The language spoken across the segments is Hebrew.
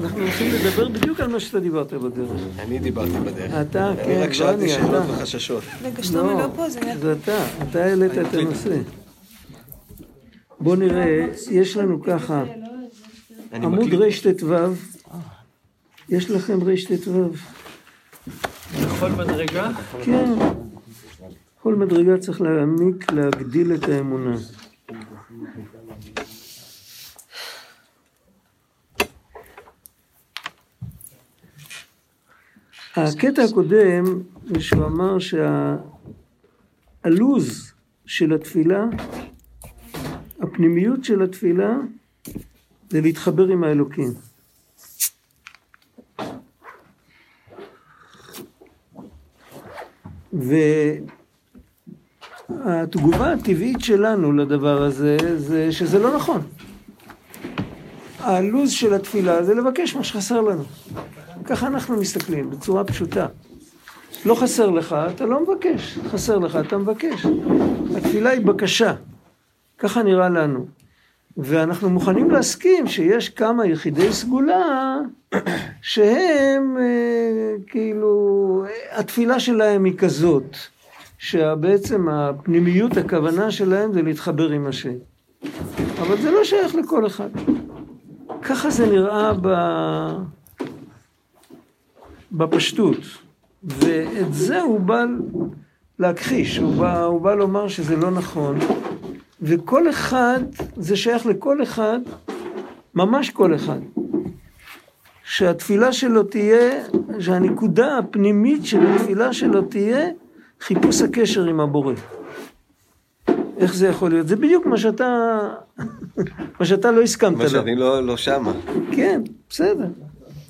אנחנו הולכים לדבר בדיוק על מה שאתה דיברת בדרך. אני דיברתי בדרך. אתה, אני כן, רק שאלתי בני, שאלות. וחששות. רגע, שלומי לא פה, זה אתה, אתה העלית את הנושא. בוא נראה, יש לנו ככה, אני עמוד. רט"ו, יש לכם רט"ו? בכל מדרגה? כן. כל מדרגה צריך להעמיק, להגדיל את האמונה. הקטע הקודם, שהוא אמר שהלוז של התפילה, הפנימיות של התפילה, זה להתחבר עם האלוקים. והתגובה הטבעית שלנו לדבר הזה, זה שזה לא נכון. הלוז של התפילה זה לבקש מה שחסר לנו. ככה אנחנו מסתכלים, בצורה פשוטה. לא חסר לך, אתה לא מבקש. חסר לך, אתה מבקש. התפילה היא בקשה. ככה נראה לנו. ואנחנו מוכנים להסכים שיש כמה יחידי סגולה שהם אה, כאילו, התפילה שלהם היא כזאת, שבעצם הפנימיות, הכוונה שלהם זה להתחבר עם השם. אבל זה לא שייך לכל אחד. ככה זה נראה ב... בפשטות. ואת זה הוא בא להכחיש, הוא בא, הוא בא לומר שזה לא נכון. וכל אחד, זה שייך לכל אחד, ממש כל אחד. שהתפילה שלו תהיה, שהנקודה הפנימית של התפילה שלו תהיה חיפוש הקשר עם הבורא. איך זה יכול להיות? זה בדיוק מה שאתה, מה שאתה לא הסכמת מה לו. שאני לא לא שמה. כן, בסדר.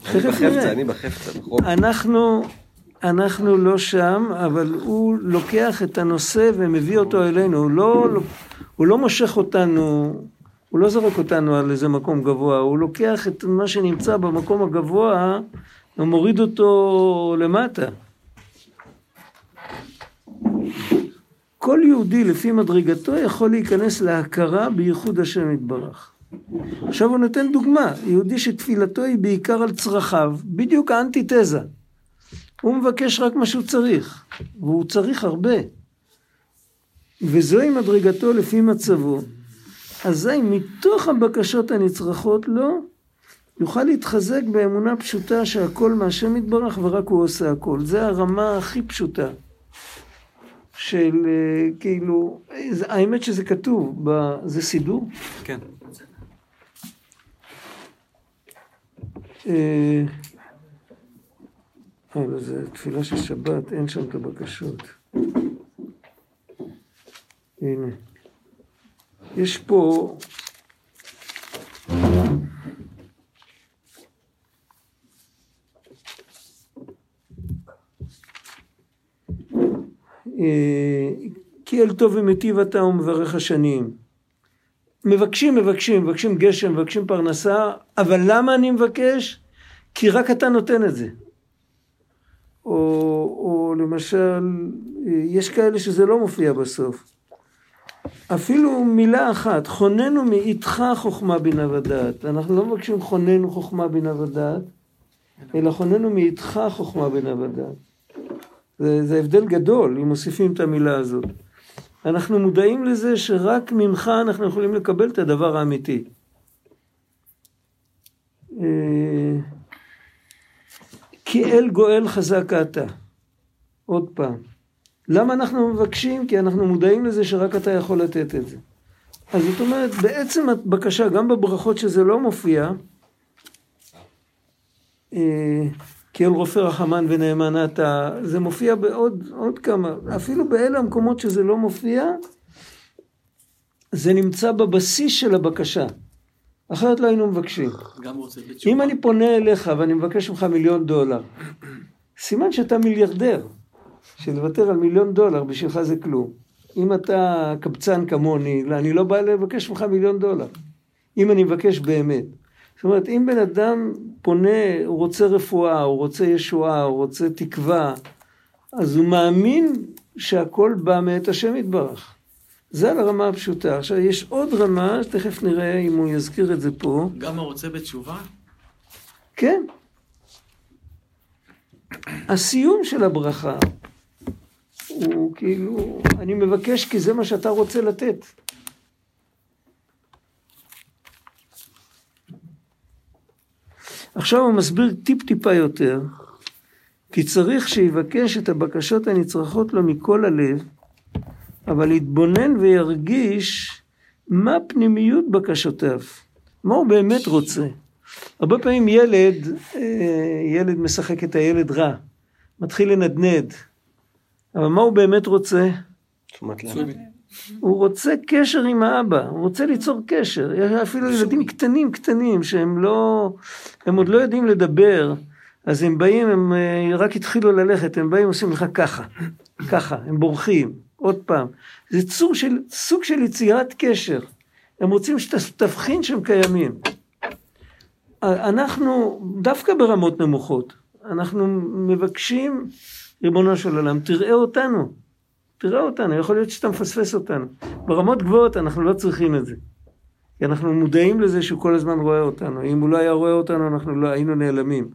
בחפצה. אני בחפצה, בחוק. אנחנו, אנחנו לא שם, אבל הוא לוקח את הנושא ומביא אותו אלינו. הוא לא, הוא לא מושך אותנו, הוא לא זורק אותנו על איזה מקום גבוה, הוא לוקח את מה שנמצא במקום הגבוה ומוריד אותו למטה. כל יהודי לפי מדרגתו יכול להיכנס להכרה בייחוד השם יתברך. עכשיו הוא נותן דוגמה, יהודי שתפילתו היא בעיקר על צרכיו, בדיוק האנטיתזה. הוא מבקש רק מה שהוא צריך, והוא צריך הרבה. וזוהי מדרגתו לפי מצבו. אזי מתוך הבקשות הנצרכות לו, יוכל להתחזק באמונה פשוטה שהכל מהשם יתברך ורק הוא עושה הכל. זה הרמה הכי פשוטה. של אה, כאילו, האמת שזה כתוב, זה סידור? כן. אה, אבל זה תפילה של שבת, אין שם את הבקשות. הנה. יש פה... אה, כי אל טוב ומיטיב אתה ומברך השנים. מבקשים, מבקשים, מבקשים גשם, מבקשים פרנסה, אבל למה אני מבקש? כי רק אתה נותן את זה. או, או למשל, יש כאלה שזה לא מופיע בסוף. אפילו מילה אחת, חוננו מאיתך חוכמה בינה ודעת. אנחנו לא מבקשים חוננו חוכמה בינה ודעת, אלא חוננו מאיתך חוכמה בינה ודעת. זה, זה הבדל גדול אם מוסיפים את המילה הזאת. אנחנו מודעים לזה שרק ממך אנחנו יכולים לקבל את הדבר האמיתי. אה, כי אל גואל חזק אתה. עוד פעם. למה אנחנו מבקשים? כי אנחנו מודעים לזה שרק אתה יכול לתת את זה. אז זאת אומרת, בעצם הבקשה, גם בברכות שזה לא מופיע, אה, כי אל רופא רחמן ונאמן אתה, זה מופיע בעוד עוד כמה, אפילו באלה המקומות שזה לא מופיע, זה נמצא בבסיס של הבקשה. אחרת לא היינו מבקשים. גם רוצה בתשובה. אם אני פונה אליך ואני מבקש ממך מיליון דולר, סימן שאתה מיליארדר, שלוותר על מיליון דולר בשבילך זה כלום. אם אתה קבצן כמוני, אני לא בא לבקש ממך מיליון דולר. אם אני מבקש באמת. זאת אומרת, אם בן אדם פונה, הוא רוצה רפואה, הוא רוצה ישועה, הוא רוצה תקווה, אז הוא מאמין שהכל בא מאת השם יתברך. זה על הרמה הפשוטה. עכשיו, יש עוד רמה, תכף נראה אם הוא יזכיר את זה פה. גם הרוצה בתשובה? כן. הסיום של הברכה הוא כאילו, אני מבקש כי זה מה שאתה רוצה לתת. עכשיו הוא מסביר טיפ טיפה יותר, כי צריך שיבקש את הבקשות הנצרכות לו מכל הלב, אבל יתבונן וירגיש מה פנימיות בקשותיו, מה הוא באמת רוצה. הרבה פעמים ילד, אה, ילד משחק את הילד רע, מתחיל לנדנד, אבל מה הוא באמת רוצה? תשומת לב. הוא רוצה קשר עם האבא, הוא רוצה ליצור קשר. יש אפילו ילדים קטנים קטנים שהם לא, הם עוד לא יודעים לדבר, אז הם באים, הם אה, רק התחילו ללכת, הם באים עושים לך ככה, ככה, הם בורחים, עוד פעם. זה סוג של, סוג של יצירת קשר. הם רוצים שתבחין שהם קיימים. אנחנו, דווקא ברמות נמוכות, אנחנו מבקשים, ריבונו של עולם, תראה אותנו. תראה אותנו, יכול להיות שאתה מפספס אותנו. ברמות גבוהות אנחנו לא צריכים את זה. כי אנחנו מודעים לזה שהוא כל הזמן רואה אותנו. אם הוא לא היה רואה אותנו, אנחנו לא היינו נעלמים.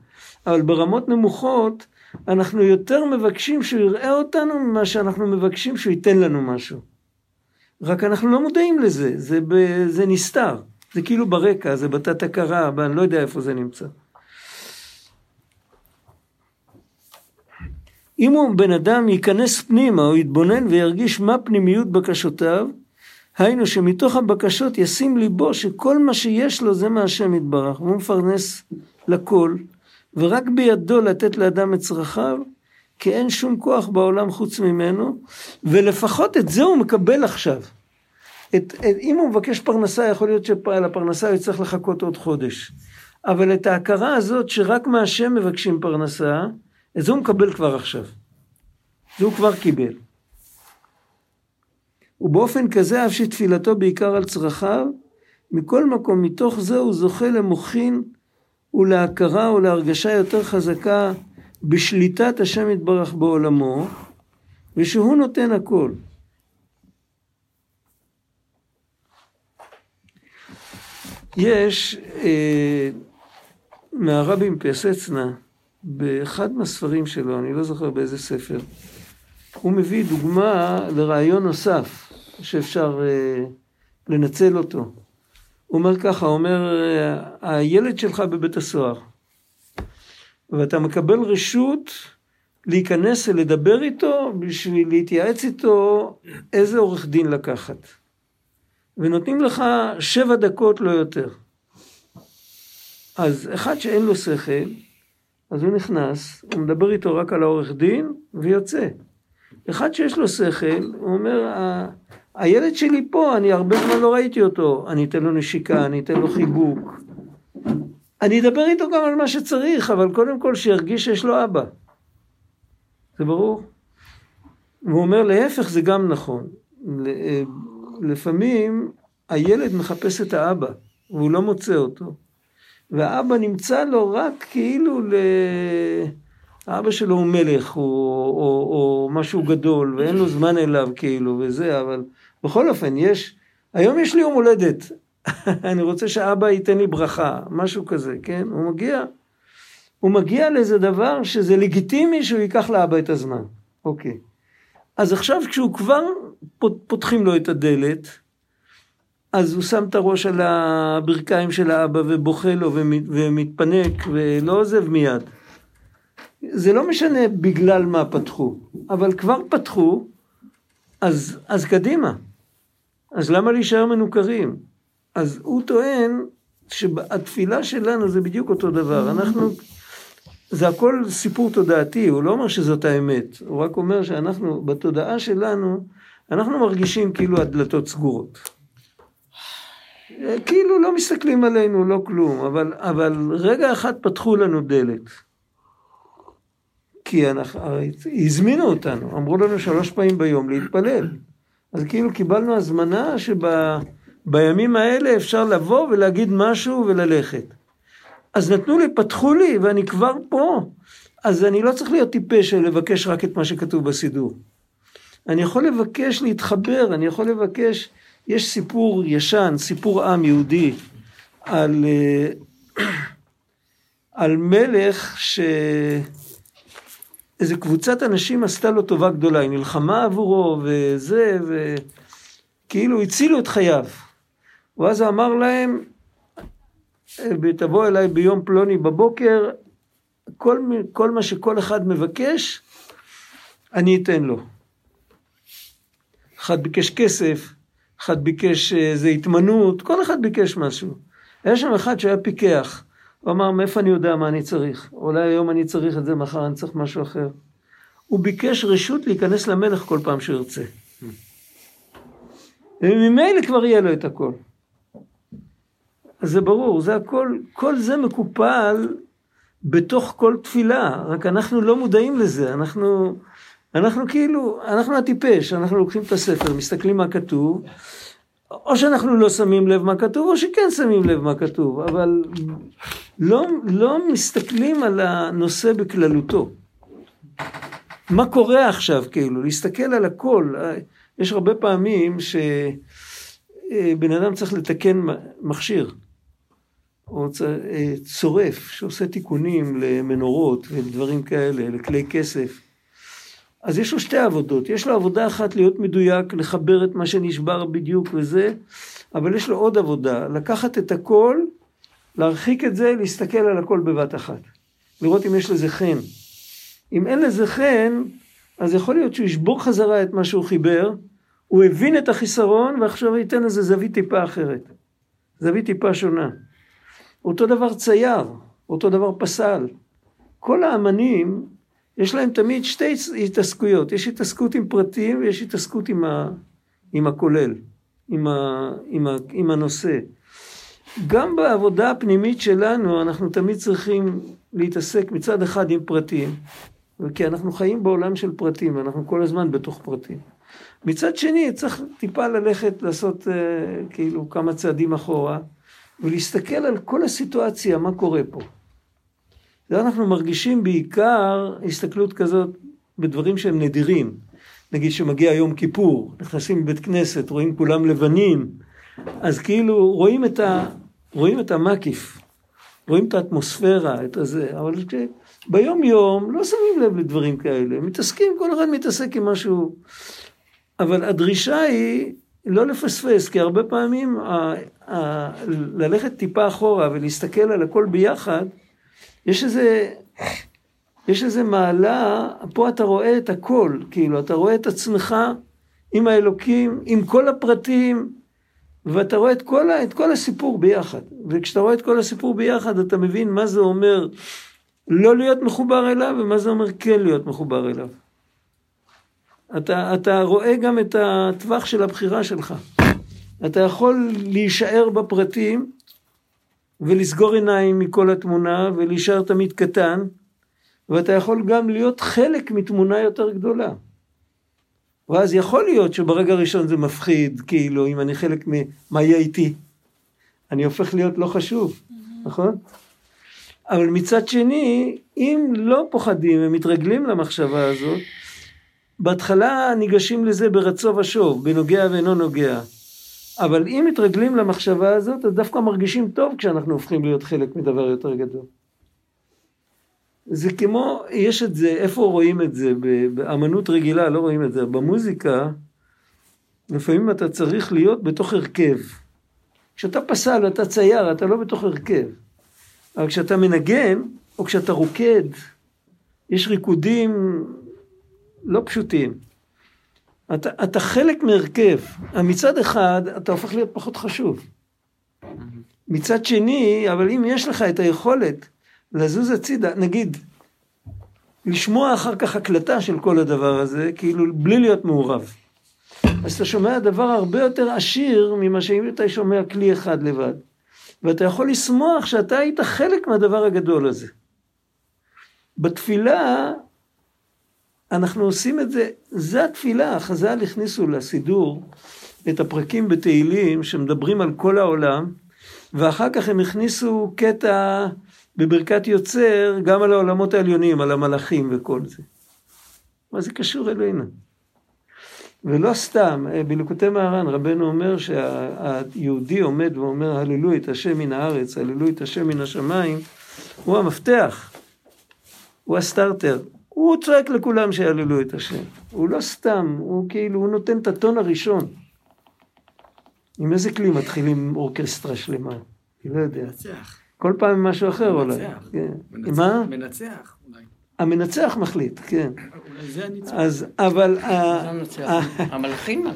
אבל ברמות נמוכות, אנחנו יותר מבקשים שהוא יראה אותנו ממה שאנחנו מבקשים שהוא ייתן לנו משהו. רק אנחנו לא מודעים לזה, זה, ב, זה נסתר. זה כאילו ברקע, זה בתת הכרה, אני לא יודע איפה זה נמצא. אם הוא בן אדם ייכנס פנימה או יתבונן וירגיש מה פנימיות בקשותיו, היינו שמתוך הבקשות ישים ליבו שכל מה שיש לו זה מהשם יתברך, והוא מפרנס לכל, ורק בידו לתת לאדם את צרכיו, כי אין שום כוח בעולם חוץ ממנו, ולפחות את זה הוא מקבל עכשיו. את, את, אם הוא מבקש פרנסה, יכול להיות שעל הפרנסה הוא יצטרך לחכות עוד חודש. אבל את ההכרה הזאת שרק מהשם מבקשים פרנסה, זה הוא מקבל כבר עכשיו. זה הוא כבר קיבל. ובאופן כזה אף שתפילתו בעיקר על צרכיו, מכל מקום מתוך זה הוא זוכה למוחין ולהכרה ולהרגשה יותר חזקה בשליטת השם יתברך בעולמו, ושהוא נותן הכל. יש אה, מהרבי מפייסצנה, באחד מהספרים שלו, אני לא זוכר באיזה ספר, הוא מביא דוגמה לרעיון נוסף שאפשר אה, לנצל אותו. הוא אומר ככה, הוא אומר, אה, הילד שלך בבית הסוהר, ואתה מקבל רשות להיכנס ולדבר איתו בשביל להתייעץ איתו איזה עורך דין לקחת. ונותנים לך שבע דקות לא יותר. אז אחד שאין לו שכל, אז הוא נכנס, הוא מדבר איתו רק על העורך דין ויוצא. אחד שיש לו שכל, הוא אומר, הילד שלי פה, אני הרבה זמן לא ראיתי אותו, אני אתן לו נשיקה, אני אתן לו חיבוק. אני אדבר איתו גם על מה שצריך, אבל קודם כל שירגיש שיש לו אבא. זה ברור? והוא אומר להפך זה גם נכון. לפעמים הילד מחפש את האבא, והוא לא מוצא אותו. והאבא נמצא לו רק כאילו ל... האבא שלו הוא מלך או, או, או משהו גדול ואין לו זמן אליו כאילו וזה, אבל בכל אופן יש, היום יש לי יום הולדת, אני רוצה שאבא ייתן לי ברכה, משהו כזה, כן? הוא מגיע, הוא מגיע לאיזה דבר שזה לגיטימי שהוא ייקח לאבא את הזמן, אוקיי. אז עכשיו כשהוא כבר פותחים לו את הדלת, אז הוא שם את הראש על הברכיים של האבא ובוכה לו ומתפנק ולא עוזב מיד. זה לא משנה בגלל מה פתחו, אבל כבר פתחו, אז, אז קדימה. אז למה להישאר מנוכרים? אז הוא טוען שהתפילה שלנו זה בדיוק אותו דבר. אנחנו, זה הכל סיפור תודעתי, הוא לא אומר שזאת האמת, הוא רק אומר שאנחנו, בתודעה שלנו, אנחנו מרגישים כאילו הדלתות סגורות. כאילו לא מסתכלים עלינו, לא כלום, אבל, אבל רגע אחד פתחו לנו דלת. כי אנחנו, הזמינו אותנו, אמרו לנו שלוש פעמים ביום להתפלל. אז כאילו קיבלנו הזמנה שבימים האלה אפשר לבוא ולהגיד משהו וללכת. אז נתנו לי, פתחו לי, ואני כבר פה. אז אני לא צריך להיות טיפש ולבקש רק את מה שכתוב בסידור. אני יכול לבקש להתחבר, אני יכול לבקש, יש סיפור ישן, סיפור עם יהודי, על, אה, על מלך ש... איזה קבוצת אנשים עשתה לו טובה גדולה, היא נלחמה עבורו וזה, וכאילו הצילו את חייו. ואז הוא אמר להם, תבוא אליי ביום פלוני בבוקר, כל, כל מה שכל אחד מבקש, אני אתן לו. אחד ביקש כסף, אחד ביקש איזה התמנות, כל אחד ביקש משהו. היה שם אחד שהיה פיקח, הוא אמר, מאיפה אני יודע מה אני צריך? אולי היום אני צריך את זה, מחר אני צריך משהו אחר. הוא ביקש רשות להיכנס למלך כל פעם שהוא ירצה. וממילא כבר יהיה לו את הכל. אז זה ברור, זה הכל, כל זה מקופל בתוך כל תפילה, רק אנחנו לא מודעים לזה, אנחנו, אנחנו כאילו, אנחנו הטיפש, אנחנו לוקחים את הספר, מסתכלים מה כתוב, או שאנחנו לא שמים לב מה כתוב, או שכן שמים לב מה כתוב, אבל לא, לא מסתכלים על הנושא בכללותו. מה קורה עכשיו, כאילו, להסתכל על הכל. יש הרבה פעמים שבן אדם צריך לתקן מכשיר, או צורף, שעושה תיקונים למנורות ולדברים כאלה, לכלי כסף. אז יש לו שתי עבודות, יש לו עבודה אחת להיות מדויק, לחבר את מה שנשבר בדיוק וזה, אבל יש לו עוד עבודה, לקחת את הכל, להרחיק את זה, להסתכל על הכל בבת אחת. לראות אם יש לזה חן. אם אין לזה חן, אז יכול להיות שהוא ישבור חזרה את מה שהוא חיבר, הוא הבין את החיסרון ועכשיו ייתן לזה זווית טיפה אחרת. זווית טיפה שונה. אותו דבר צייר, אותו דבר פסל. כל האמנים יש להם תמיד שתי התעסקויות, יש התעסקות עם פרטים ויש התעסקות עם, ה, עם הכולל, עם, ה, עם, ה, עם הנושא. גם בעבודה הפנימית שלנו אנחנו תמיד צריכים להתעסק מצד אחד עם פרטים, כי אנחנו חיים בעולם של פרטים, ואנחנו כל הזמן בתוך פרטים. מצד שני צריך טיפה ללכת לעשות uh, כאילו כמה צעדים אחורה ולהסתכל על כל הסיטואציה, מה קורה פה. אנחנו מרגישים בעיקר הסתכלות כזאת בדברים שהם נדירים. נגיד שמגיע יום כיפור, נכנסים לבית כנסת, רואים כולם לבנים, אז כאילו רואים את, ה, רואים את המקיף, רואים את האטמוספירה, את הזה, אבל ביום יום לא שמים לב לדברים כאלה, מתעסקים, כל אחד מתעסק עם משהו, אבל הדרישה היא לא לפספס, כי הרבה פעמים ה, ה, ללכת טיפה אחורה ולהסתכל על הכל ביחד, יש איזה, יש איזה מעלה, פה אתה רואה את הכל, כאילו, אתה רואה את עצמך עם האלוקים, עם כל הפרטים, ואתה רואה את כל, את כל הסיפור ביחד. וכשאתה רואה את כל הסיפור ביחד, אתה מבין מה זה אומר לא להיות מחובר אליו, ומה זה אומר כן להיות מחובר אליו. אתה, אתה רואה גם את הטווח של הבחירה שלך. אתה יכול להישאר בפרטים, ולסגור עיניים מכל התמונה ולהישאר תמיד קטן, ואתה יכול גם להיות חלק מתמונה יותר גדולה. ואז יכול להיות שברגע הראשון זה מפחיד, כאילו, אם אני חלק ממה יהיה איתי, אני הופך להיות לא חשוב, נכון? אבל מצד שני, אם לא פוחדים ומתרגלים למחשבה הזאת, בהתחלה ניגשים לזה ברצו ושוב, בנוגע ואינו נוגע. אבל אם מתרגלים למחשבה הזאת, אז דווקא מרגישים טוב כשאנחנו הופכים להיות חלק מדבר יותר גדול. זה כמו, יש את זה, איפה רואים את זה? באמנות רגילה לא רואים את זה, במוזיקה, לפעמים אתה צריך להיות בתוך הרכב. כשאתה פסל, אתה צייר, אתה לא בתוך הרכב. אבל כשאתה מנגן, או כשאתה רוקד, יש ריקודים לא פשוטים. אתה, אתה חלק מהרכב. מצד אחד, אתה הופך להיות פחות חשוב. מצד שני, אבל אם יש לך את היכולת לזוז הצידה, נגיד, לשמוע אחר כך הקלטה של כל הדבר הזה, כאילו בלי להיות מעורב. אז אתה שומע דבר הרבה יותר עשיר ממה שאם אתה שומע כלי אחד לבד. ואתה יכול לשמוח שאתה היית חלק מהדבר הגדול הזה. בתפילה אנחנו עושים את זה, זה התפילה, חז"ל הכניסו לסידור את הפרקים בתהילים שמדברים על כל העולם, ואחר כך הם הכניסו קטע בברכת יוצר גם על העולמות העליונים, על המלאכים וכל זה. מה זה קשור אלינו? ולא סתם, אה, בליקוטי מהר"ן רבנו אומר שהיהודי עומד ואומר הללו את השם מן הארץ, הללו את השם מן השמיים, הוא המפתח, הוא הסטארטר, הוא צועק לכולם שיהללו את השם, הוא לא סתם, הוא כאילו, הוא נותן את הטון הראשון. עם איזה כלי מתחילים אורקסטרה שלמה? אני לא יודע. מנצח. כל פעם עם משהו אחר אולי. מנצח. כן. מנצח. מה? מנצח, אולי. המנצח מחליט, כן. אולי זה הניצחון. אז, אבל, זה ה- המנצח. ה- המלאכים?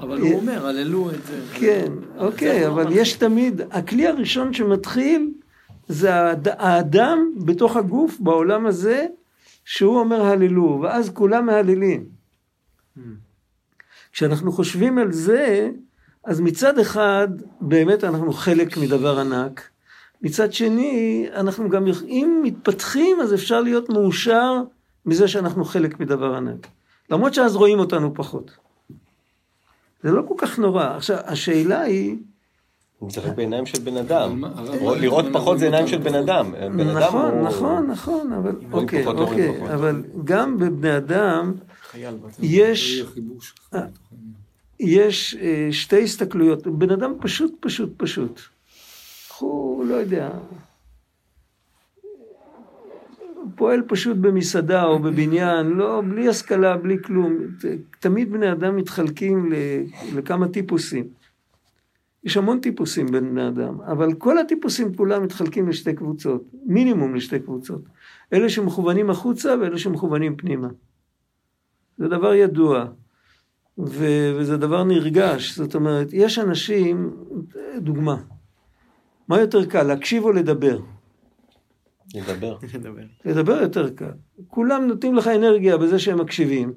אבל הוא אומר, הללו את זה. כן, אוקיי, אבל יש תמיד, הכלי הראשון שמתחיל זה האד- האדם בתוך הגוף בעולם הזה, שהוא אומר הללו, ואז כולם מהללים. כשאנחנו חושבים על זה, אז מצד אחד, באמת אנחנו חלק מדבר ענק. מצד שני, אנחנו גם, אם מתפתחים, אז אפשר להיות מאושר מזה שאנחנו חלק מדבר ענק. למרות שאז רואים אותנו פחות. זה לא כל כך נורא. עכשיו, השאלה היא, זה רק בעיניים של בן אדם. לראות פחות זה עיניים של בן אדם. בן אדם נכון, הוא... נכון, נכון, אבל אוקיי, פחות, לא אוקיי, פחות. אבל גם בבני אדם. יש, אה. יש אה, שתי הסתכלויות. בן אדם פשוט, פשוט, פשוט. הוא לא יודע, פועל פשוט במסעדה או בבניין, לא, בלי השכלה, בלי כלום. תמיד בני אדם מתחלקים ל- לכמה טיפוסים. יש המון טיפוסים בין בני אדם, אבל כל הטיפוסים כולם מתחלקים לשתי קבוצות, מינימום לשתי קבוצות. אלה שמכוונים החוצה ואלה שמכוונים פנימה. זה דבר ידוע, ו- וזה דבר נרגש. זאת אומרת, יש אנשים, דוגמה, מה יותר קל, להקשיב או לדבר? נדבר. לדבר יותר קל. כולם נותנים לך אנרגיה בזה שהם מקשיבים,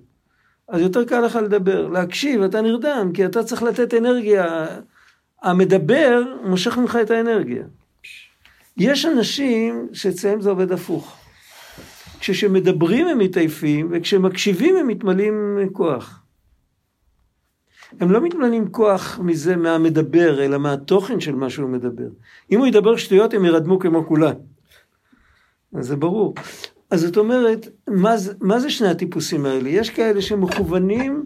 אז יותר קל לך לדבר. להקשיב, אתה נרדם, כי אתה צריך לתת אנרגיה. המדבר מושך ממך את האנרגיה. יש אנשים שאצלם זה עובד הפוך. כשמדברים הם מתעייפים, וכשמקשיבים הם מתמלאים כוח. הם לא מתמלאים כוח מזה מהמדבר, אלא מהתוכן של מה שהוא מדבר. אם הוא ידבר שטויות, הם ירדמו כמו כולם. אז זה ברור. אז זאת אומרת, מה זה, מה זה שני הטיפוסים האלה? יש כאלה שמכוונים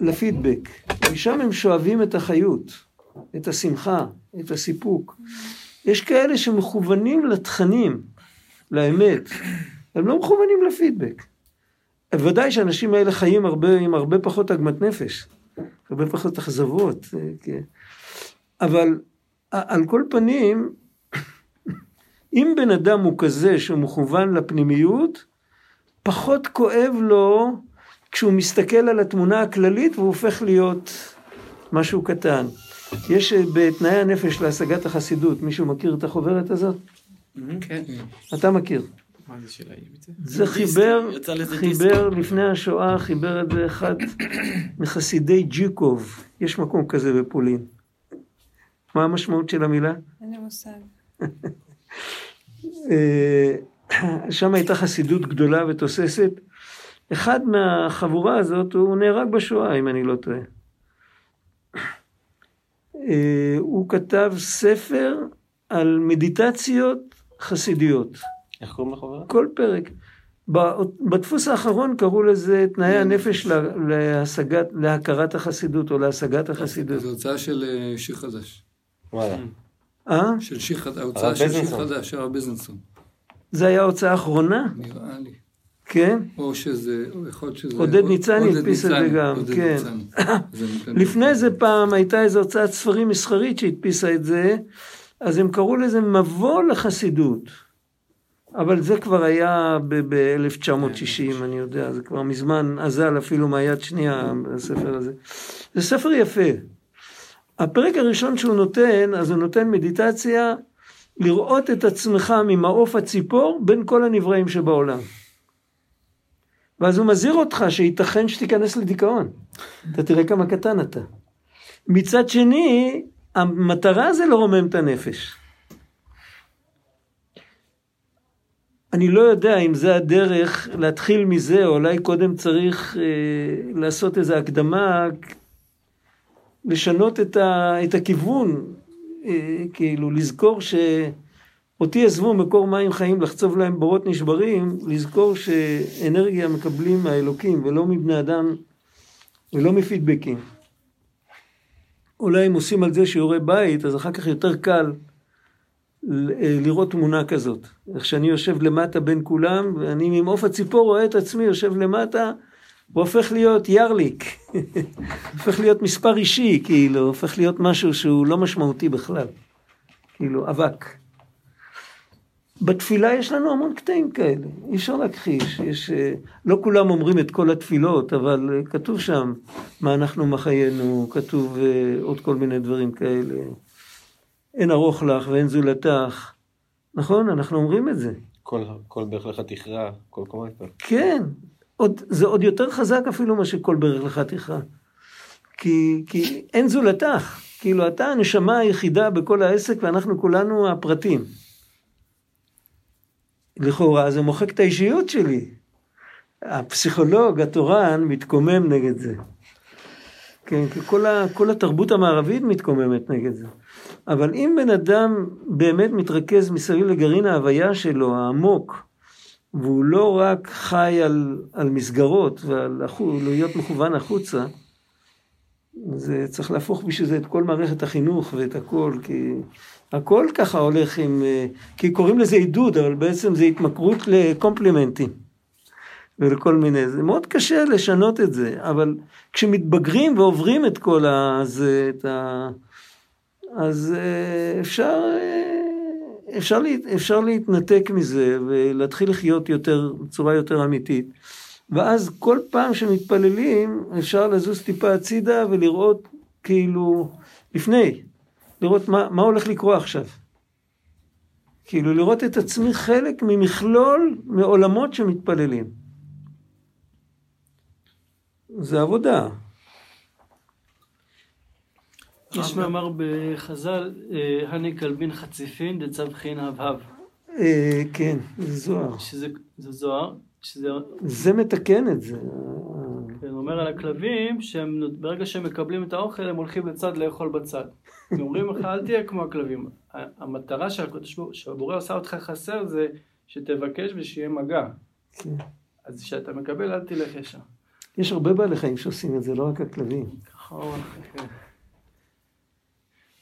לפידבק, משם הם שואבים את החיות, את השמחה, את הסיפוק. יש כאלה שמכוונים לתכנים, לאמת, הם לא מכוונים לפידבק. ודאי שהאנשים האלה חיים הרבה, עם הרבה פחות עגמת נפש, הרבה פחות אכזבות, אה, כן. אבל על כל פנים, אם בן אדם הוא כזה שהוא מכוון לפנימיות, פחות כואב לו כשהוא מסתכל על התמונה הכללית והוא הופך להיות משהו קטן. יש אה, בתנאי הנפש להשגת החסידות, מישהו מכיר את החוברת הזאת? כן. אתה מכיר. מה זה חיבר, חיבר לפני השואה, חיבר את זה אחד מחסידי ג'יקוב. יש מקום כזה בפולין. מה המשמעות של המילה? אין לי מושג. אה, שם הייתה חסידות גדולה ותוססת. אחד מהחבורה הזאת, הוא נהרג בשואה, אם אני לא טועה. אה, הוא כתב ספר על מדיטציות חסידיות. איך קוראים לחוברת? כל פרק. ב- בדפוס האחרון קראו לזה תנאי הנפש לה- להשגת, להכרת החסידות או להשגת החסידות. זו הוצאה של אה, שיר חדש. וואלה. אה? של שיר חדש, ההוצאה של שיר. חדש, הרב בזנסון. זה היה ההוצאה האחרונה? נראה לי. כן? או שזה, או יכול להיות שזה... עודד ניצני הדפיס את זה גם, כן. לפני זה פעם הייתה איזו הוצאת ספרים מסחרית שהדפיסה את זה, אז הם קראו לזה מבוא לחסידות. אבל זה כבר היה ב-1960, אני יודע, זה כבר מזמן אזל אפילו מהיד שנייה, הספר הזה. זה ספר יפה. הפרק הראשון שהוא נותן, אז הוא נותן מדיטציה לראות את עצמך ממעוף הציפור בין כל הנבראים שבעולם. ואז הוא מזהיר אותך שייתכן שתיכנס לדיכאון. אתה תראה כמה קטן אתה. מצד שני, המטרה זה לרומם את הנפש. אני לא יודע אם זה הדרך להתחיל מזה, או אולי קודם צריך אה, לעשות איזו הקדמה, לשנות את, ה, את הכיוון, אה, כאילו לזכור שאותי עזבו מקור מים חיים לחצוב להם בורות נשברים, לזכור שאנרגיה מקבלים מהאלוקים ולא מבני אדם ולא מפידבקים. אולי אם עושים על זה שיעורי בית, אז אחר כך יותר קל אה, לראות תמונה כזאת. איך שאני יושב למטה בין כולם, ואני ממעוף הציפור רואה את עצמי יושב למטה, הוא הופך להיות ירליק. הופך להיות מספר אישי, כאילו, הופך להיות משהו שהוא לא משמעותי בכלל. כאילו, אבק. בתפילה יש לנו המון קטעים כאלה, אי אפשר להכחיש. יש, אה, לא כולם אומרים את כל התפילות, אבל אה, כתוב שם מה אנחנו מחיינו, כתוב אה, עוד כל מיני דברים כאלה. אין ארוך לך ואין זולתך. נכון? אנחנו אומרים את זה. כל, כל ברך לך תכרע, כל קומה יפה. כן, עוד, זה עוד יותר חזק אפילו מה שכל ברך לך תכרע. כי, כי אין זולתך. כאילו, אתה הנשמה היחידה בכל העסק ואנחנו כולנו הפרטים. לכאורה זה מוחק את האישיות שלי. הפסיכולוג התורן מתקומם נגד זה. כן, כי כל, ה, כל התרבות המערבית מתקוממת נגד זה. אבל אם בן אדם באמת מתרכז מסביב לגרעין ההוויה שלו, העמוק, והוא לא רק חי על, על מסגרות ועל להיות מכוון החוצה, זה צריך להפוך בשביל זה את כל מערכת החינוך ואת הכל, כי הכל ככה הולך עם, אה, כי קוראים לזה עידוד, אבל בעצם זה התמכרות לקומפלימנטים ולכל מיני, זה מאוד קשה לשנות את זה, אבל כשמתבגרים ועוברים את כל ה... אז, את ה אז אה, אפשר, אה, אפשר, לה, אפשר להתנתק מזה ולהתחיל לחיות יותר, בצורה יותר אמיתית. ואז כל פעם שמתפללים אפשר לזוז טיפה הצידה ולראות כאילו לפני, לראות מה, מה הולך לקרות עכשיו. כאילו לראות את עצמי חלק ממכלול מעולמות שמתפללים. זה עבודה. יש מאמר בחז"ל, אה, הני כלבין חציפין דצבחין הבהב. אה, כן, זה זוהר. שזה זה זוהר, שזה זה מתקן את זה. אומר על הכלבים שהם ברגע שהם מקבלים את האוכל הם הולכים לצד לאכול בצד. הם אומרים לך אל תהיה כמו הכלבים. המטרה שהבורא עושה אותך חסר זה שתבקש ושיהיה מגע. כן. אז כשאתה מקבל אל תלך ישר. יש הרבה בעלי חיים שעושים את זה, לא רק הכלבים. כן.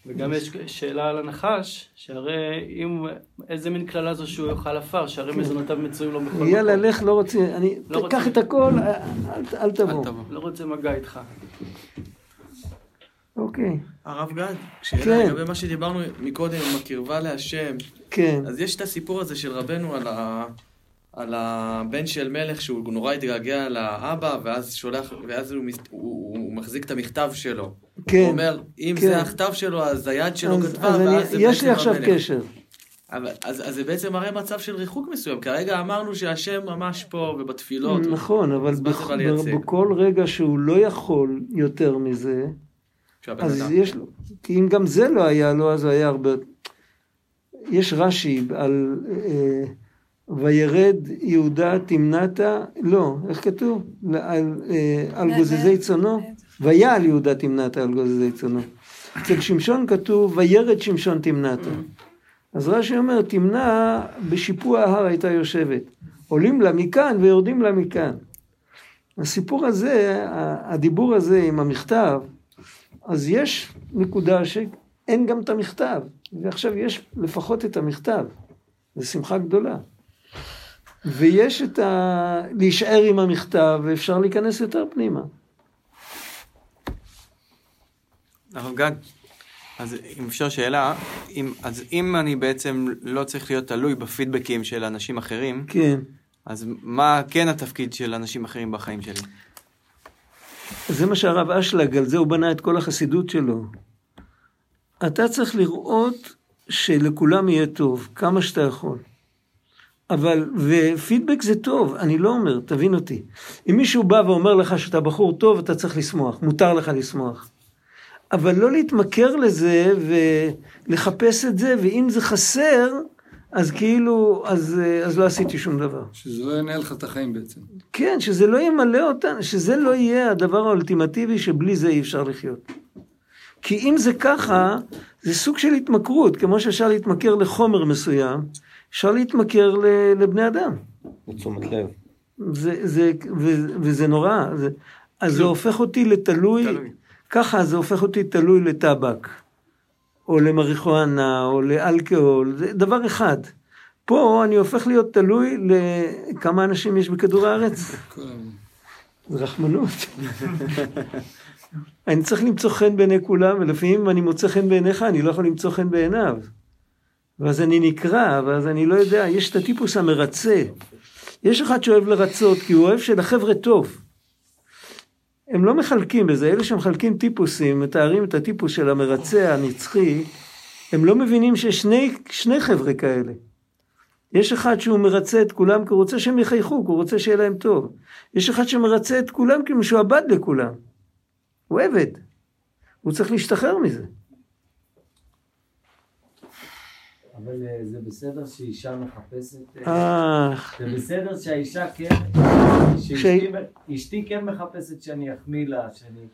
וגם יש שאלה על הנחש, שהרי אם, איזה מין קללה זו שהוא יאכל עפר, שהרי מזונותיו מצויים לו בכל יאללה, מקום. לך, לא רוצה, אני, לא קח רוצה. את הכל, אל, תבוא. לא רוצה מגע איתך. אוקיי, הרב גד, שאלה כן. לגבי מה שדיברנו מקודם עם הקרבה להשם, כן, אז יש את הסיפור הזה של רבנו על, ה... על הבן של מלך שהוא נורא התגעגע לאבא, ואז שולח, ואז הוא, מס... הוא, הוא מחזיק את המכתב שלו. כן. הוא אומר, אם כן. זה הכתב שלו, אז היד שלו אז, כתבה, אז אני, ואז זה יש בעצם לי עכשיו המלך. קשר. אבל, אז, אז זה בעצם מראה מצב של ריחוק מסוים. כרגע אמרנו שהשם ממש פה ובתפילות. נכון, אבל זה בכ-? בכל רגע שהוא לא יכול יותר מזה, אז אדם. יש לו, כי אם גם זה לא היה לו, אז היה הרבה... יש רש"י על אה, וירד יהודה תמנתה, לא, איך כתוב? על, אה, על גוזזי צונו? ויעל יהודה תמנתה על גוזזי צונו. אצל שמשון כתוב וירד שמשון תמנתה. אז רש"י אומר תמנה בשיפוע ההר הייתה יושבת. עולים לה מכאן ויורדים לה מכאן. הסיפור הזה, הדיבור הזה עם המכתב, אז יש נקודה שאין גם את המכתב, ועכשיו יש לפחות את המכתב, זו שמחה גדולה. ויש את ה... להישאר עם המכתב, ואפשר להיכנס יותר פנימה. הרב גד, אז אם אפשר שאלה, אם, אז אם אני בעצם לא צריך להיות תלוי בפידבקים של אנשים אחרים, כן. אז מה כן התפקיד של אנשים אחרים בחיים שלי? זה מה שהרב אשלג, על זה הוא בנה את כל החסידות שלו. אתה צריך לראות שלכולם יהיה טוב, כמה שאתה יכול. אבל, ופידבק זה טוב, אני לא אומר, תבין אותי. אם מישהו בא ואומר לך שאתה בחור טוב, אתה צריך לשמוח, מותר לך לשמוח. אבל לא להתמכר לזה ולחפש את זה, ואם זה חסר, אז כאילו, אז, אז לא עשיתי שום דבר. שזה לא ינהל לך את החיים בעצם. כן, שזה לא ימלא אותנו, שזה לא יהיה הדבר האולטימטיבי שבלי זה אי אפשר לחיות. כי אם זה ככה, זה סוג של התמכרות, כמו שאפשר להתמכר לחומר מסוים, אפשר להתמכר ל- לבני אדם. לתשומת לב. זה, זה, ו, וזה נורא. זה, אז זה הופך אותי לתלוי, תלוי. ככה זה הופך אותי תלוי לטבק, או למריחואנה, או לאלכוהול, זה דבר אחד. פה אני הופך להיות תלוי לכמה אנשים יש בכדור הארץ? זה רחמנות. אני צריך למצוא חן בעיני כולם, ולפעמים אם אני מוצא חן בעיניך, אני לא יכול למצוא חן בעיניו. ואז אני נקרע, ואז אני לא יודע, יש את הטיפוס המרצה. יש אחד שאוהב לרצות, כי הוא אוהב שלחבר'ה טוב. הם לא מחלקים בזה, אלה שמחלקים טיפוסים, מתארים את הטיפוס של המרצה הנצחי, הם לא מבינים שיש שני, שני חבר'ה כאלה. יש אחד שהוא מרצה את כולם כי הוא רוצה שהם יחייכו, כי הוא רוצה שיהיה להם טוב. יש אחד שמרצה את כולם כי הוא משועבד לכולם. הוא עבד. הוא צריך להשתחרר מזה. אבל אה, זה בסדר שאישה מחפשת... אה, זה בסדר שהאישה כן... שאשתי אשתי כן מחפשת שאני אחמיא לה, שאני...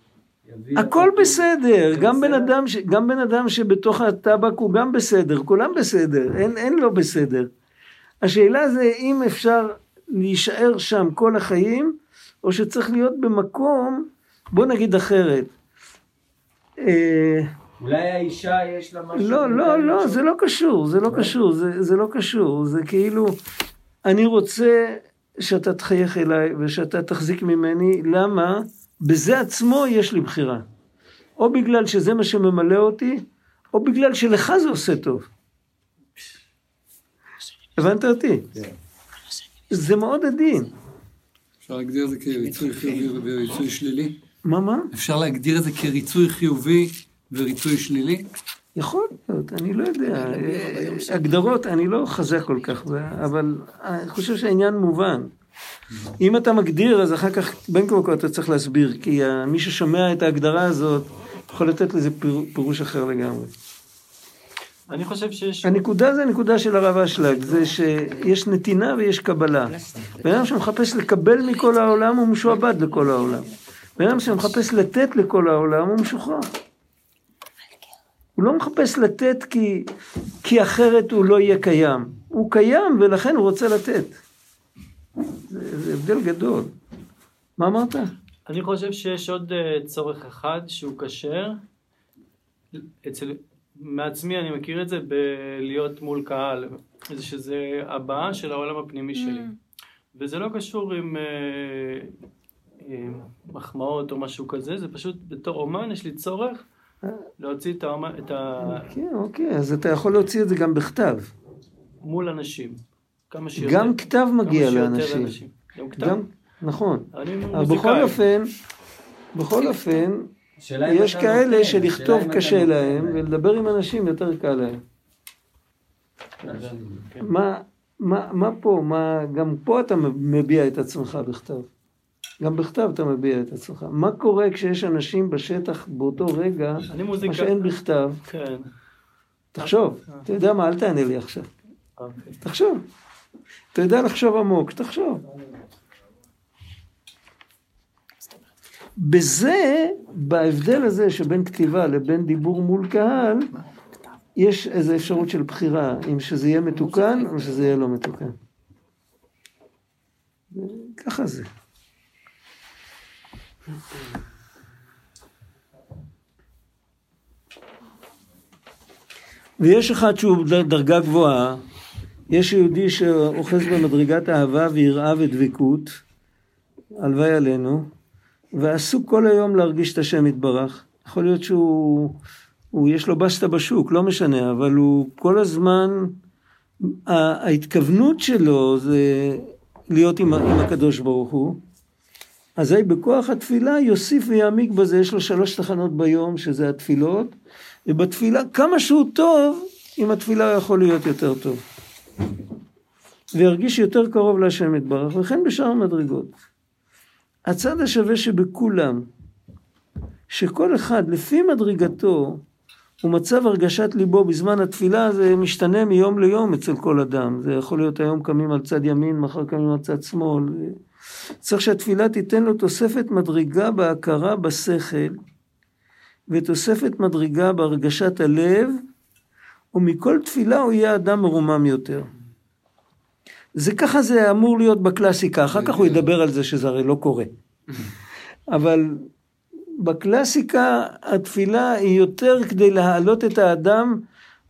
הכל. בסדר, גם בן? אדם, ש... גם בן אדם שבתוך הטבק הוא גם בסדר, כולם בסדר, אין, אין לו בסדר. השאלה זה אם אפשר להישאר שם כל החיים, או שצריך להיות במקום, בוא נגיד אחרת. אה, אולי האישה יש לה משהו... לא, לא, לא, משהו? זה לא קשור, זה לא קשור, זה, זה לא קשור, זה כאילו, אני רוצה שאתה תחייך אליי ושאתה תחזיק ממני, למה? בזה עצמו יש לי בחירה. או בגלל שזה מה שממלא אותי, או בגלל שלך זה עושה טוב. הבנת אותי? זה מאוד עדין. אפשר להגדיר את זה כריצוי חיובי וריצוי שלילי? מה, מה? אפשר להגדיר את זה כריצוי חיובי וריצוי שלילי? יכול להיות, אני לא יודע. הגדרות, אני לא חזק כל כך, אבל אני חושב שהעניין מובן. אם אתה מגדיר, אז אחר כך בין כה וכה אתה צריך להסביר, כי מי ששומע את ההגדרה הזאת, יכול לתת לזה פיר- פירוש אחר לגמרי. אני חושב שיש... הנקודה זה הנקודה של הרב אשלג, זה שיש נתינה ויש קבלה. בן אדם שמחפש לקבל מכל העולם הוא משועבד לכל העולם. בן אדם שמחפש לתת לכל העולם הוא משוחרר. הוא לא מחפש לתת כי, כי אחרת הוא לא יהיה קיים. הוא קיים ולכן הוא רוצה לתת. זה, זה הבדל גדול. מה אמרת? אני חושב שיש עוד אה, צורך אחד שהוא כשר. אצל... מעצמי אני מכיר את זה בלהיות מול קהל, זה שזה הבעה של העולם הפנימי שלי. וזה לא קשור עם, אה, עם מחמאות או משהו כזה, זה פשוט בתור אומן יש לי צורך להוציא את ה... כן, אוקיי, אז אתה יכול להוציא את זה גם בכתב. מול אנשים. כמה שיותר. גם כתב מגיע כמה לאנשים. גם כתב. גם, נכון. אני אבל. בכל אופן, בכל אופן, השאלה אם יש כאלה שלכתוב קשה נותן להם, ולדבר עם אנשים יותר קל להם. מה, מה, מה פה, מה, גם פה אתה מביע את עצמך בכתב. גם בכתב אתה מביע את עצמך. מה קורה כשיש אנשים בשטח באותו רגע, אני מה. שאין בכתב? כן. תחשוב. אתה יודע מה, אל תענה לי עכשיו. אוקיי. תחשוב. אתה יודע לחשוב עמוק, תחשוב. בזה, בהבדל הזה שבין כתיבה לבין דיבור מול קהל, יש איזו אפשרות של בחירה, אם שזה יהיה מתוקן או שזה יהיה לא מתוקן. ככה זה. ויש אחד שהוא דר- דרגה גבוהה, יש יהודי שאוחז במדרגת אהבה ויראה ודבקות, הלוואי עלינו, ועסוק כל היום להרגיש את השם יתברך. יכול להיות שהוא, הוא, יש לו בסטה בשוק, לא משנה, אבל הוא כל הזמן, ההתכוונות שלו זה להיות עם, עם הקדוש ברוך הוא. אזי בכוח התפילה יוסיף ויעמיק בזה, יש לו שלוש תחנות ביום, שזה התפילות, ובתפילה, כמה שהוא טוב, עם התפילה הוא יכול להיות יותר טוב. וירגיש יותר קרוב להשם יתברך, וכן בשאר המדרגות. הצד השווה שבכולם, שכל אחד לפי מדרגתו ומצב הרגשת ליבו בזמן התפילה זה משתנה מיום ליום אצל כל אדם. זה יכול להיות היום קמים על צד ימין, מחר קמים על צד שמאל. צריך שהתפילה תיתן לו תוספת מדרגה בהכרה בשכל ותוספת מדרגה בהרגשת הלב ומכל תפילה הוא יהיה אדם מרומם יותר. זה ככה זה אמור להיות בקלאסיקה, אחר כך הוא ידבר על זה שזה הרי לא קורה. אבל בקלאסיקה התפילה היא יותר כדי להעלות את האדם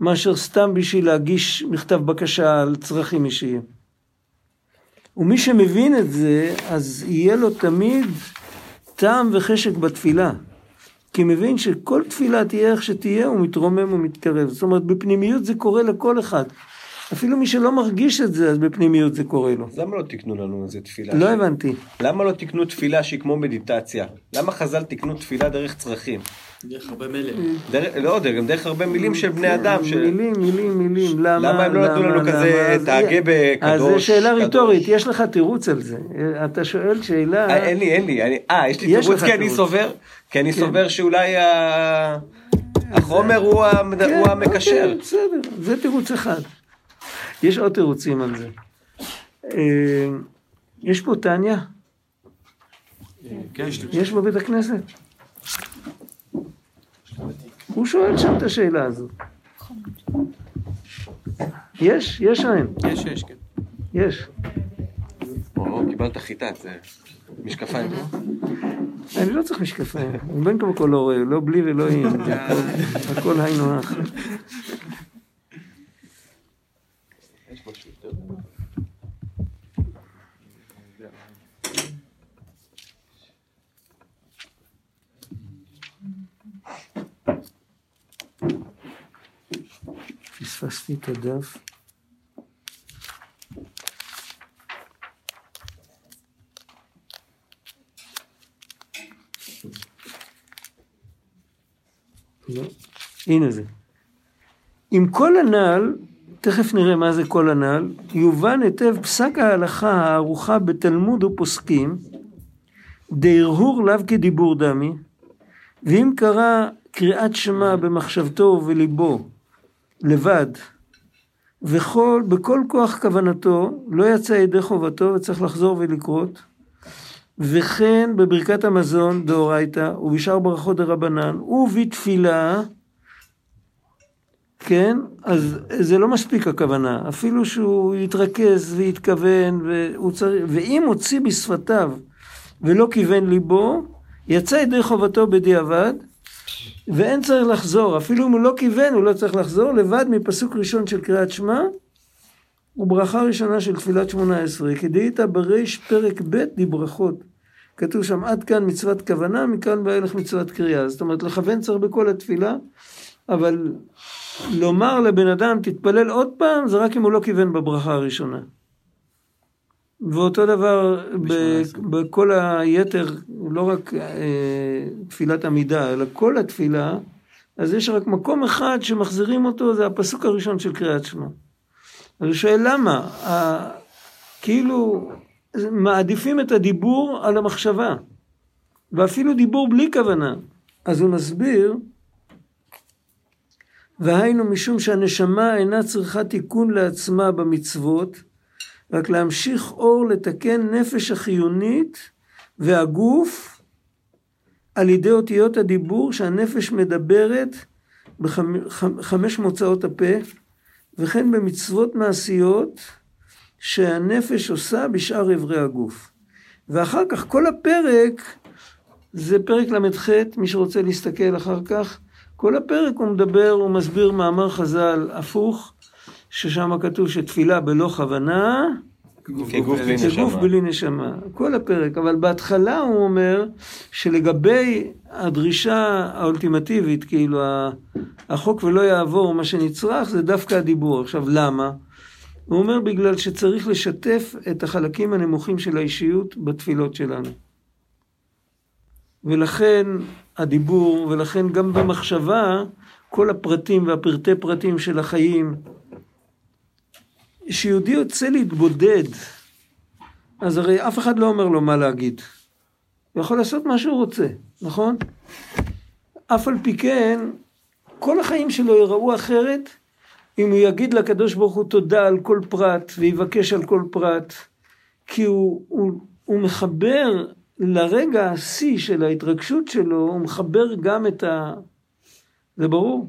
מאשר סתם בשביל להגיש מכתב בקשה על צרכים אישיים. ומי שמבין את זה, אז יהיה לו תמיד טעם וחשק בתפילה. כי מבין שכל תפילה תהיה איך שתהיה, הוא מתרומם ומתקרב. זאת אומרת, בפנימיות זה קורה לכל אחד. אפילו מי שלא מרגיש את זה, אז בפנימיות זה קורה לו. אז למה לא תיקנו לנו איזה תפילה? לא ש- הבנתי. למה לא תיקנו תפילה שהיא כמו מדיטציה? למה חז"ל תיקנו תפילה דרך צרכים? דרך הרבה מלל. דרך, לא גם דרך הרבה מילים של בני אדם. ש... מילים, מילים, מילים, למה? למה הם לא נתנו לנו כזה? אז- תהגה אז זו בקדוש? שאלה? רטורית, יש לך תירוץ על זה. אתה שואל שאלה... אה, אין לי, אין לי. אני- אה, יש לי תירוץ כי אני. סובר, כי אני כן. סובר שאולי ה- החומר הוא כן, המקשר. אוקיי, בסדר, זה תירוץ אחד. יש עוד תירוצים על זה. אה, יש פה טניה? כן, יש בבית הכנסת? הוא שואל שם את השאלה הזאת. יש? יש או אין? יש, יש, כן. יש. או, קיבלת חיטה, זה משקפיים. אני לא צריך משקפיים, אני בין כה וכה לא רואה, לא בלי ולא עם, הכל היינו הך. פספסתי את הדף. לא. הנה זה. עם כל הנ"ל, תכף נראה מה זה כל הנ"ל, יובן היטב פסק ההלכה הערוכה בתלמוד ופוסקים, דהרהור לאו כדיבור דמי, ואם קרא קריאת שמע במחשבתו ובליבו לבד, וכל, בכל כוח כוונתו, לא יצא ידי חובתו וצריך לחזור ולקרות, וכן בברכת המזון דאורייתא ובשאר ברכות דרבנן ובתפילה כן, אז זה לא מספיק הכוונה, אפילו שהוא יתרכז ויתכוון, צריך, ואם הוציא בשפתיו ולא כיוון ליבו, יצא ידי חובתו בדיעבד, ואין צריך לחזור, אפילו אם הוא לא כיוון, הוא לא צריך לחזור, לבד מפסוק ראשון של קריאת שמע, וברכה ראשונה של תפילת שמונה עשרה, כדאית בריש פרק ב' דברכות. כתוב שם עד כאן מצוות כוונה, מכאן ואילך מצוות קריאה. זאת אומרת, לכוון צריך בכל התפילה, אבל לומר לבן אדם תתפלל עוד פעם, זה רק אם הוא לא כיוון בברכה הראשונה. ואותו דבר בכל היתר, לא רק אה, תפילת עמידה, אלא כל התפילה, אז יש רק מקום אחד שמחזירים אותו, זה הפסוק הראשון של קריאת שמע. אז הוא שואל למה? ה- כאילו מעדיפים את הדיבור על המחשבה, ואפילו דיבור בלי כוונה. אז הוא מסביר, והיינו משום שהנשמה אינה צריכה תיקון לעצמה במצוות, רק להמשיך אור לתקן נפש החיונית והגוף על ידי אותיות הדיבור שהנפש מדברת בחמש מוצאות הפה, וכן במצוות מעשיות שהנפש עושה בשאר איברי הגוף. ואחר כך כל הפרק, זה פרק ל"ח, מי שרוצה להסתכל אחר כך, כל הפרק הוא מדבר, הוא מסביר מאמר חז"ל הפוך, ששם כתוב שתפילה בלא כוונה, כגוף בלי נשמה. בלי נשמה, כל הפרק, אבל בהתחלה הוא אומר שלגבי הדרישה האולטימטיבית, כאילו החוק ולא יעבור, מה שנצרך זה דווקא הדיבור. עכשיו למה? הוא אומר בגלל שצריך לשתף את החלקים הנמוכים של האישיות בתפילות שלנו. ולכן הדיבור, ולכן גם במחשבה, כל הפרטים והפרטי פרטים של החיים, כשיהודי יוצא להתבודד, אז הרי אף אחד לא אומר לו מה להגיד. הוא יכול לעשות מה שהוא רוצה, נכון? אף על פי כן, כל החיים שלו ייראו אחרת אם הוא יגיד לקדוש ברוך הוא תודה על כל פרט ויבקש על כל פרט, כי הוא, הוא, הוא מחבר לרגע השיא של ההתרגשות שלו, הוא מחבר גם את ה... זה ברור.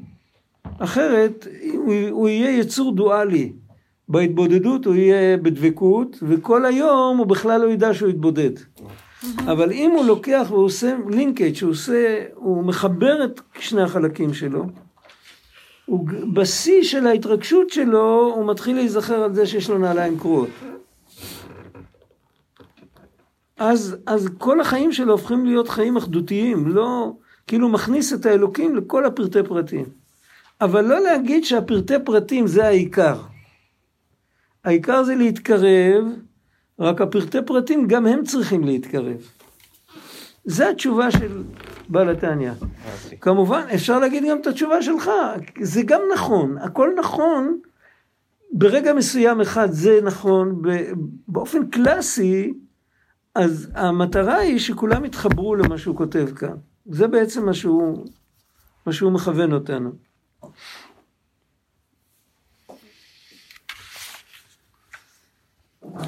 אחרת הוא, הוא יהיה יצור דואלי. בהתבודדות הוא יהיה בדבקות, וכל היום הוא בכלל לא ידע שהוא התבודד. אבל אם הוא לוקח והוא עושה לינקג', הוא עושה, הוא מחבר את שני החלקים שלו, הוא בשיא של ההתרגשות שלו, הוא מתחיל להיזכר על זה שיש לו נעליים קרועות. אז, אז כל החיים שלו הופכים להיות חיים אחדותיים, לא, כאילו מכניס את האלוקים לכל הפרטי פרטים. אבל לא להגיד שהפרטי פרטים זה העיקר. העיקר זה להתקרב, רק הפרטי פרטים גם הם צריכים להתקרב. זה התשובה של בעל התניא. אהבתי. כמובן, אפשר להגיד גם את התשובה שלך, זה גם נכון, הכל נכון, ברגע מסוים אחד זה נכון, באופן קלאסי, אז המטרה היא שכולם יתחברו למה שהוא כותב כאן. זה בעצם מה שהוא, מה שהוא מכוון אותנו. אז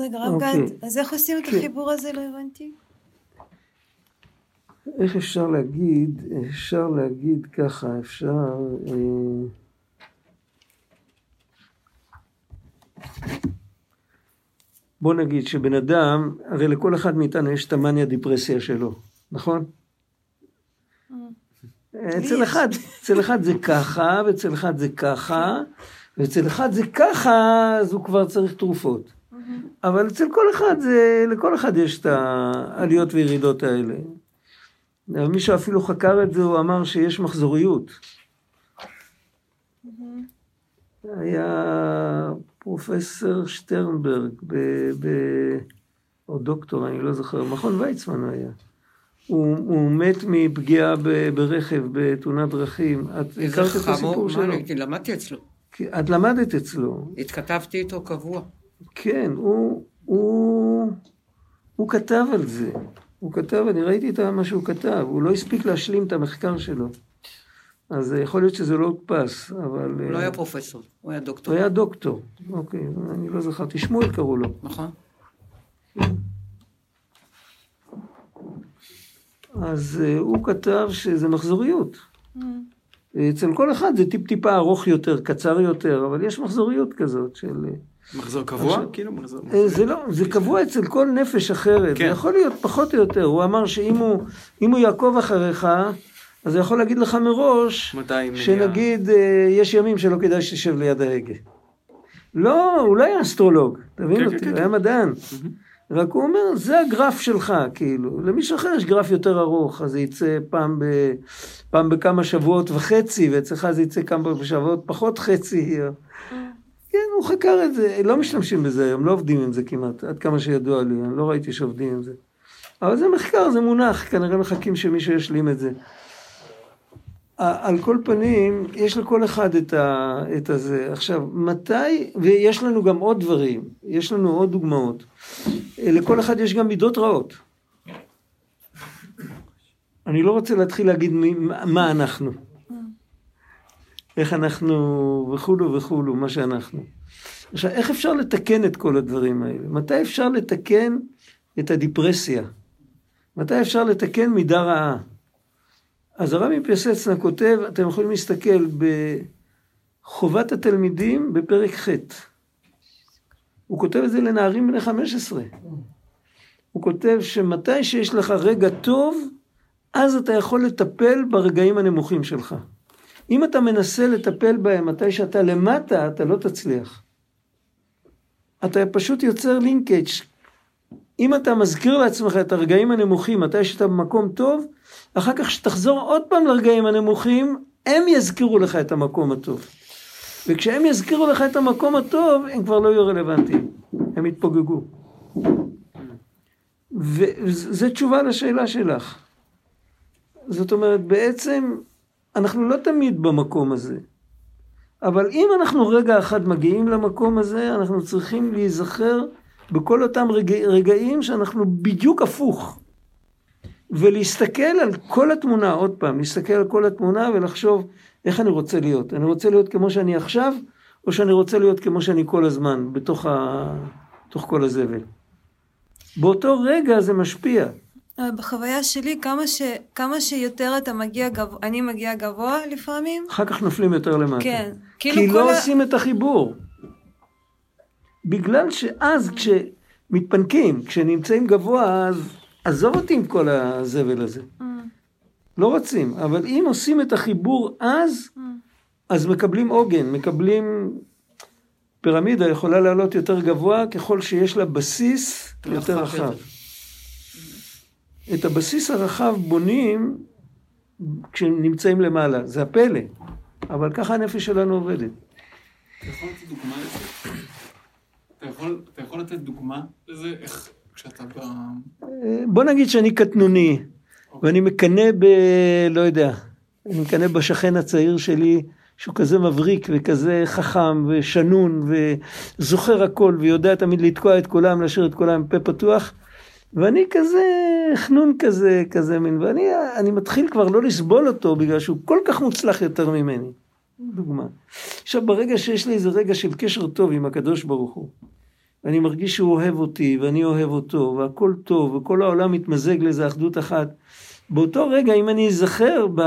רגע, רב אוקיי. גד, אז איך עושים את כן. החיבור הזה? לא הבנתי. איך אפשר להגיד, אפשר להגיד ככה, אפשר... אה, בוא נגיד שבן אדם, הרי לכל אחד מאיתנו יש את המאניה דיפרסיה שלו, נכון? אצל אחד, אצל אחד זה ככה, ואצל אחד זה ככה, ואצל אחד זה ככה, אז הוא כבר צריך תרופות. אבל אצל כל אחד זה, לכל אחד יש את העליות וירידות האלה. מישהו אפילו חקר את זה, הוא אמר שיש מחזוריות. היה פרופסור שטרנברג, ב, ב, או דוקטור, אני לא זוכר, מכון ויצמן היה. הוא, הוא מת מפגיעה ב, ברכב בתאונת דרכים. את הכרת את הסיפור מה שלו? אני הייתי, למדתי אצלו. את למדת אצלו. התכתבתי איתו קבוע. כן, הוא, הוא, הוא כתב על זה. הוא כתב, אני ראיתי את מה שהוא כתב, הוא לא הספיק להשלים את המחקר שלו. אז יכול להיות שזה לא הודפס, אבל... הוא לא אה, היה פרופסור, הוא היה דוקטור. הוא היה דוקטור. אוקיי, אני לא זכרתי. שמואל קראו לו. נכון. אז אה, הוא כתב שזה מחזוריות. אצל כל אחד זה טיפ-טיפה ארוך יותר, קצר יותר, אבל יש מחזוריות כזאת של... אה, מחזור קבוע? עכשיו- כאילו מחזור... אה, זה לא, זה קבוע אצל כל נפש אחרת, כן. זה יכול להיות פחות או יותר, הוא אמר שאם הוא, הוא יעקוב אחריך, אז הוא יכול להגיד לך מראש? שנגיד יש ימים שלא כדאי שתשב ליד ההגה. לא, הוא לא היה אסטרולוג, תבין כן, אותי, כן, הוא כן. היה מדען. רק הוא אומר, זה הגרף שלך, כאילו. למישהו אחר יש גרף יותר ארוך, אז זה יצא פעם, ב, פעם בכמה שבועות וחצי, ואצלך זה יצא כמה בשבועות פחות חצי. כן, הוא חקר את זה, לא משתמשים בזה היום, לא עובדים עם זה כמעט, עד כמה שידוע לי, אני לא ראיתי שעובדים עם זה. אבל זה מחקר, זה מונח, כנראה מחכים שמישהו ישלים את זה. על כל פנים, יש לכל אחד את, ה, את הזה. עכשיו, מתי, ויש לנו גם עוד דברים, יש לנו עוד דוגמאות. לכל אחד יש גם מידות רעות. אני לא רוצה להתחיל להגיד מי, מה אנחנו. איך אנחנו וכולו וכולו, מה שאנחנו. עכשיו, איך אפשר לתקן את כל הדברים האלה? מתי אפשר לתקן את הדיפרסיה? מתי אפשר לתקן מידה רעה? אז הרבי פיאסצנה כותב, אתם יכולים להסתכל בחובת התלמידים בפרק ח'. הוא כותב את זה לנערים בני 15. הוא כותב שמתי שיש לך רגע טוב, אז אתה יכול לטפל ברגעים הנמוכים שלך. אם אתה מנסה לטפל בהם מתי שאתה למטה, אתה לא תצליח. אתה פשוט יוצר לינקג'. אם אתה מזכיר לעצמך את הרגעים הנמוכים, מתי שאתה במקום טוב, אחר כך כשתחזור עוד פעם לרגעים הנמוכים, הם יזכירו לך את המקום הטוב. וכשהם יזכירו לך את המקום הטוב, הם כבר לא יהיו רלוונטיים. הם יתפוגגו. וזו תשובה לשאלה שלך. זאת אומרת, בעצם אנחנו לא תמיד במקום הזה. אבל אם אנחנו רגע אחד מגיעים למקום הזה, אנחנו צריכים להיזכר בכל אותם רגע, רגעים שאנחנו בדיוק הפוך. ולהסתכל על כל התמונה, עוד פעם, להסתכל על כל התמונה ולחשוב איך אני רוצה להיות. אני רוצה להיות כמו שאני עכשיו, או שאני רוצה להיות כמו שאני כל הזמן, בתוך, ה... בתוך כל הזבל. באותו רגע זה משפיע. בחוויה שלי, כמה, ש, כמה שיותר אתה מגיע גבוה, אני מגיעה גבוה לפעמים, אחר כך נופלים יותר למטה. כן. כי כאילו כל לא ה... עושים את החיבור. בגלל שאז כשמתפנקים, כשנמצאים גבוה, אז עזוב אותי עם כל הזבל הזה. Mm, לא רוצים, אבל אם עושים את החיבור אז, mm. אז מקבלים עוגן, מקבלים... פירמידה יכולה לעלות יותר גבוה ככל שיש לה בסיס יותר רחב. את הבסיס הרחב בונים כשנמצאים למעלה, זה הפלא, אבל ככה הנפש שלנו עובדת. אתה יכול לתת דוגמה לזה? אתה יכול, אתה יכול לתת דוגמה לזה? איך כשאתה ב... אה, בוא נגיד שאני קטנוני, ואני מקנא ב... לא יודע, אני מקנא בשכן הצעיר שלי, שהוא כזה מבריק וכזה חכם ושנון וזוכר הכל ויודע תמיד לתקוע את כולם, להשאיר את כולם פה פתוח. ואני כזה חנון כזה, כזה מין, ואני אני מתחיל כבר לא לסבול אותו בגלל שהוא כל כך מוצלח יותר ממני. דוגמה. עכשיו ברגע שיש לי איזה רגע של קשר טוב עם הקדוש ברוך הוא, ואני מרגיש שהוא אוהב אותי ואני אוהב אותו והכל טוב וכל העולם מתמזג לאיזה אחדות אחת, באותו רגע אם אני אזכר ב...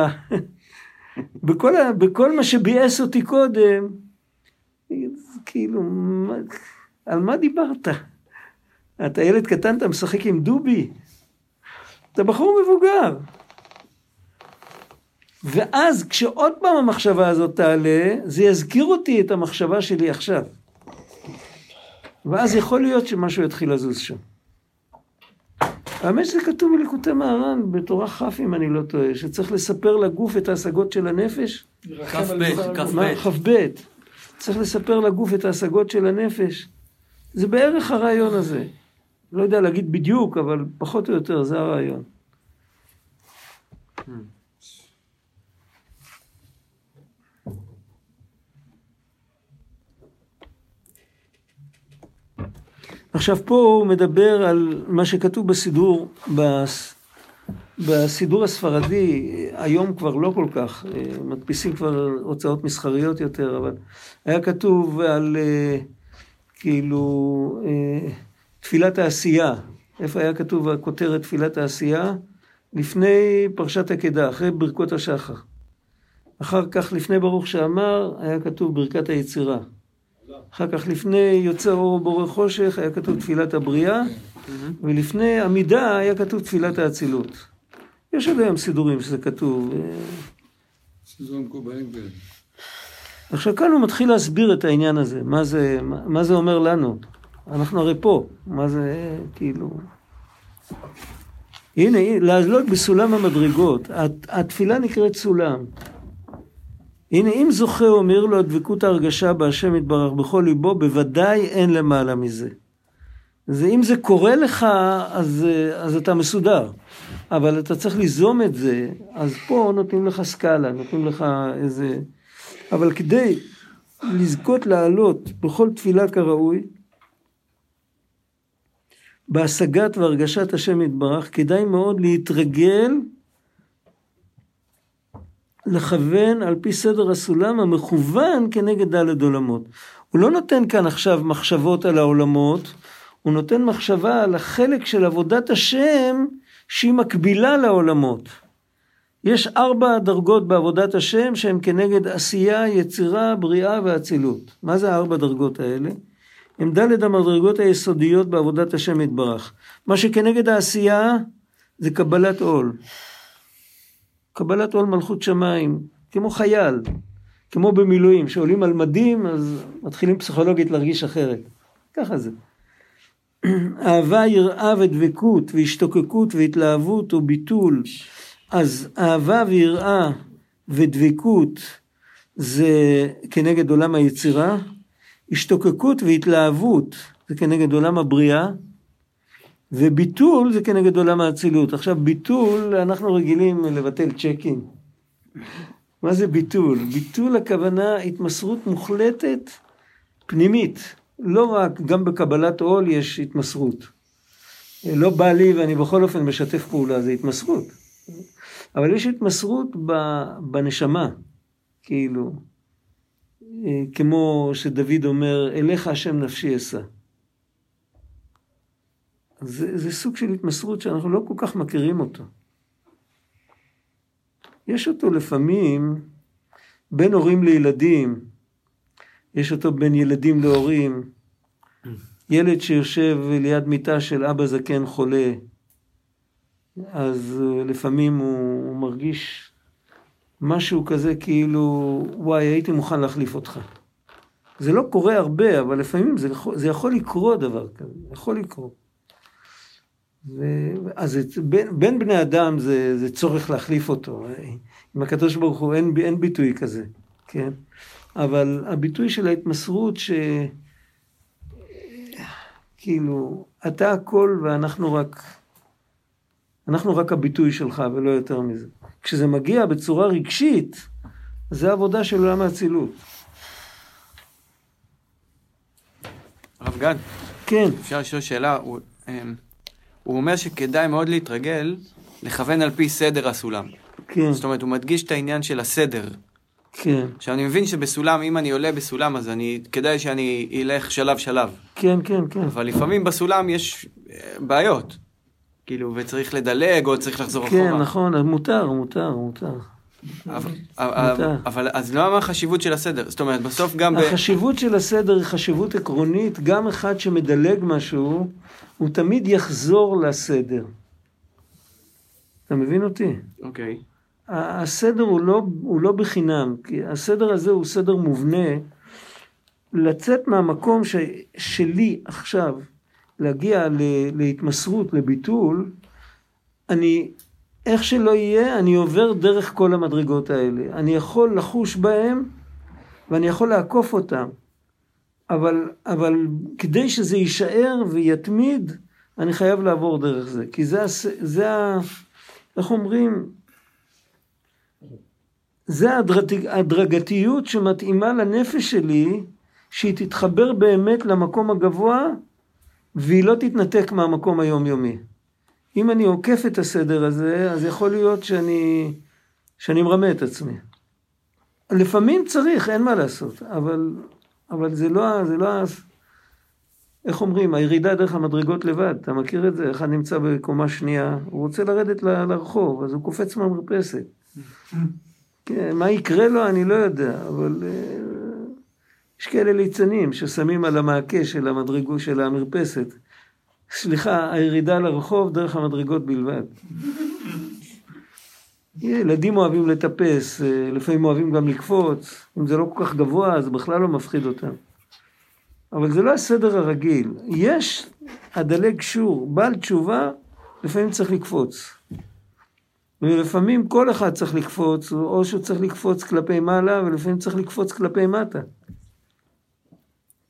בכל, ה... בכל מה שביאס אותי קודם, כאילו, מה... על מה דיברת? אתה ילד קטן, אתה משחק עם דובי? אתה בחור מבוגר. ואז כשעוד פעם המחשבה הזאת תעלה, זה יזכיר אותי את המחשבה שלי עכשיו. ואז יכול להיות שמשהו יתחיל לזוז שם. האמת שזה כתוב בליקוטי מהר"ן, בתורה כ' אם אני לא טועה, שצריך לספר לגוף את ההשגות של הנפש. כ"ב, כ"ב. כ"ב. צריך לספר לגוף את ההשגות של הנפש. זה בערך הרעיון הזה. לא יודע להגיד בדיוק, אבל פחות או יותר זה הרעיון. עכשיו פה הוא מדבר על מה שכתוב בסידור, בס- בסידור הספרדי, היום כבר לא כל כך, אה, מדפיסים כבר הוצאות מסחריות יותר, אבל היה כתוב על אה, כאילו אה, תפילת העשייה, איפה היה כתוב הכותרת תפילת העשייה? לפני פרשת עקדה, אחרי ברכות השחר. אחר כך לפני ברוך שאמר היה כתוב ברכת היצירה. אחר כך לפני יוצא אור ובורא חושך היה כתוב תפילת הבריאה, ולפני עמידה היה כתוב תפילת האצילות. יש עוד היום סידורים שזה כתוב. אה, סידורים מקובלים כאלה. עכשיו כאן הוא מתחיל להסביר את העניין הזה, מה זה, מה, מה זה אומר לנו. אנחנו הרי פה, מה זה כאילו... הנה, לעלות בסולם המדרגות, הת- התפילה נקראת סולם. הנה, אם זוכה אומר לו הדבקות ההרגשה בהשם יתברך בכל ליבו, בוודאי אין למעלה מזה. זה, אם זה קורה לך, אז, אז אתה מסודר. אבל אתה צריך ליזום את זה, אז פה נותנים לך סקאלה, נותנים לך איזה... אבל כדי לזכות לעלות בכל תפילה כראוי, בהשגת והרגשת השם יתברך, כדאי מאוד להתרגל לכוון על פי סדר הסולם המכוון כנגד דלת עולמות. הוא לא נותן כאן עכשיו מחשבות על העולמות, הוא נותן מחשבה על החלק של עבודת השם שהיא מקבילה לעולמות. יש ארבע דרגות בעבודת השם שהן כנגד עשייה, יצירה, בריאה ואצילות. מה זה הארבע דרגות האלה? הם דלת המדרגות היסודיות בעבודת השם יתברך. מה שכנגד העשייה זה קבלת עול. קבלת עול מלכות שמיים, כמו חייל, כמו במילואים, שעולים על מדים אז מתחילים פסיכולוגית להרגיש אחרת. ככה זה. אהבה, יראה ודבקות והשתוקקות והתלהבות וביטול. אז אהבה ויראה ודבקות זה כנגד עולם היצירה, השתוקקות והתלהבות זה כנגד עולם הבריאה, וביטול זה כנגד עולם האצילות. עכשיו ביטול, אנחנו רגילים לבטל צ'קים. מה זה ביטול? ביטול הכוונה התמסרות מוחלטת פנימית. לא רק, גם בקבלת עול יש התמסרות. לא בא לי ואני בכל אופן משתף פעולה, זה התמסרות. אבל יש התמסרות בנשמה, כאילו, כמו שדוד אומר, אליך השם נפשי אשא. זה, זה סוג של התמסרות שאנחנו לא כל כך מכירים אותו. יש אותו לפעמים בין הורים לילדים, יש אותו בין ילדים להורים, ילד שיושב ליד מיטה של אבא זקן חולה, אז אה, לפעמים הוא, הוא מרגיש משהו כזה כאילו, וואי, הייתי מוכן להחליף אותך. זה לא קורה הרבה, אבל לפעמים זה, זה יכול לקרות דבר כזה, יכול לקרות. ו... אז זה, בין, בין בני אדם זה, זה צורך להחליף אותו. עם הקדוש ברוך הוא אין, אין ביטוי כזה, כן? אבל הביטוי של ההתמסרות ש... כאילו, אתה הכל ואנחנו רק... אנחנו רק הביטוי שלך ולא יותר מזה. כשזה מגיע בצורה רגשית, זה עבודה של עולם האצילות. הרב גד, כן. אפשר לשאול שאלה? הוא, אומר שכדאי מאוד להתרגל לכוון על פי סדר הסולם. כן. זאת אומרת, הוא מדגיש את העניין של הסדר. כן. עכשיו, אני מבין שבסולם, אם אני עולה בסולם, אז אני, כדאי שאני אלך שלב שלב. כן, כן, כן. אבל לפעמים בסולם יש אה, בעיות. כאילו, וצריך לדלג, או צריך לחזור אחורה. כן, נכון, מותר, מותר, מותר. אבל, אבל, אבל אז למה החשיבות של הסדר? זאת אומרת, בסוף גם... החשיבות של הסדר היא חשיבות עקרונית, גם אחד שמדלג משהו, הוא תמיד יחזור לסדר. אתה מבין אותי? אוקיי. הסדר הוא לא, הוא לא בחינם, כי הסדר הזה הוא סדר מובנה. לצאת מהמקום ש, שלי עכשיו, להגיע ל, להתמסרות, לביטול, אני, איך שלא יהיה, אני עובר דרך כל המדרגות האלה. אני יכול לחוש בהם ואני יכול לעקוף אותם. אבל, אבל כדי שזה יישאר ויתמיד, אני חייב לעבור דרך זה. כי זה, זה. איך אומרים? זה ההדרג- ההדרגתיות שמתאימה לנפש שלי, שהיא תתחבר באמת למקום הגבוה, והיא לא תתנתק מהמקום היומיומי. אם אני עוקף את הסדר הזה, אז יכול להיות שאני, שאני מרמה את עצמי. לפעמים צריך, אין מה לעשות, אבל, אבל זה לא, זה לא, איך אומרים, הירידה דרך המדרגות לבד, אתה מכיר את זה? אחד נמצא בקומה שנייה, הוא רוצה לרדת ל- לרחוב, אז הוא קופץ מהמרפסת. כן, מה יקרה לו אני לא יודע, אבל אה, יש כאלה ליצנים ששמים על המעקה של המדרגו של המרפסת. סליחה, הירידה לרחוב דרך המדרגות בלבד. ילדים אוהבים לטפס, אה, לפעמים אוהבים גם לקפוץ, אם זה לא כל כך גבוה אז בכלל לא מפחיד אותם. אבל זה לא הסדר הרגיל. יש הדלג שור, בעל תשובה, לפעמים צריך לקפוץ. ולפעמים כל אחד צריך לקפוץ, או שהוא צריך לקפוץ כלפי מעלה, ולפעמים צריך לקפוץ כלפי מטה.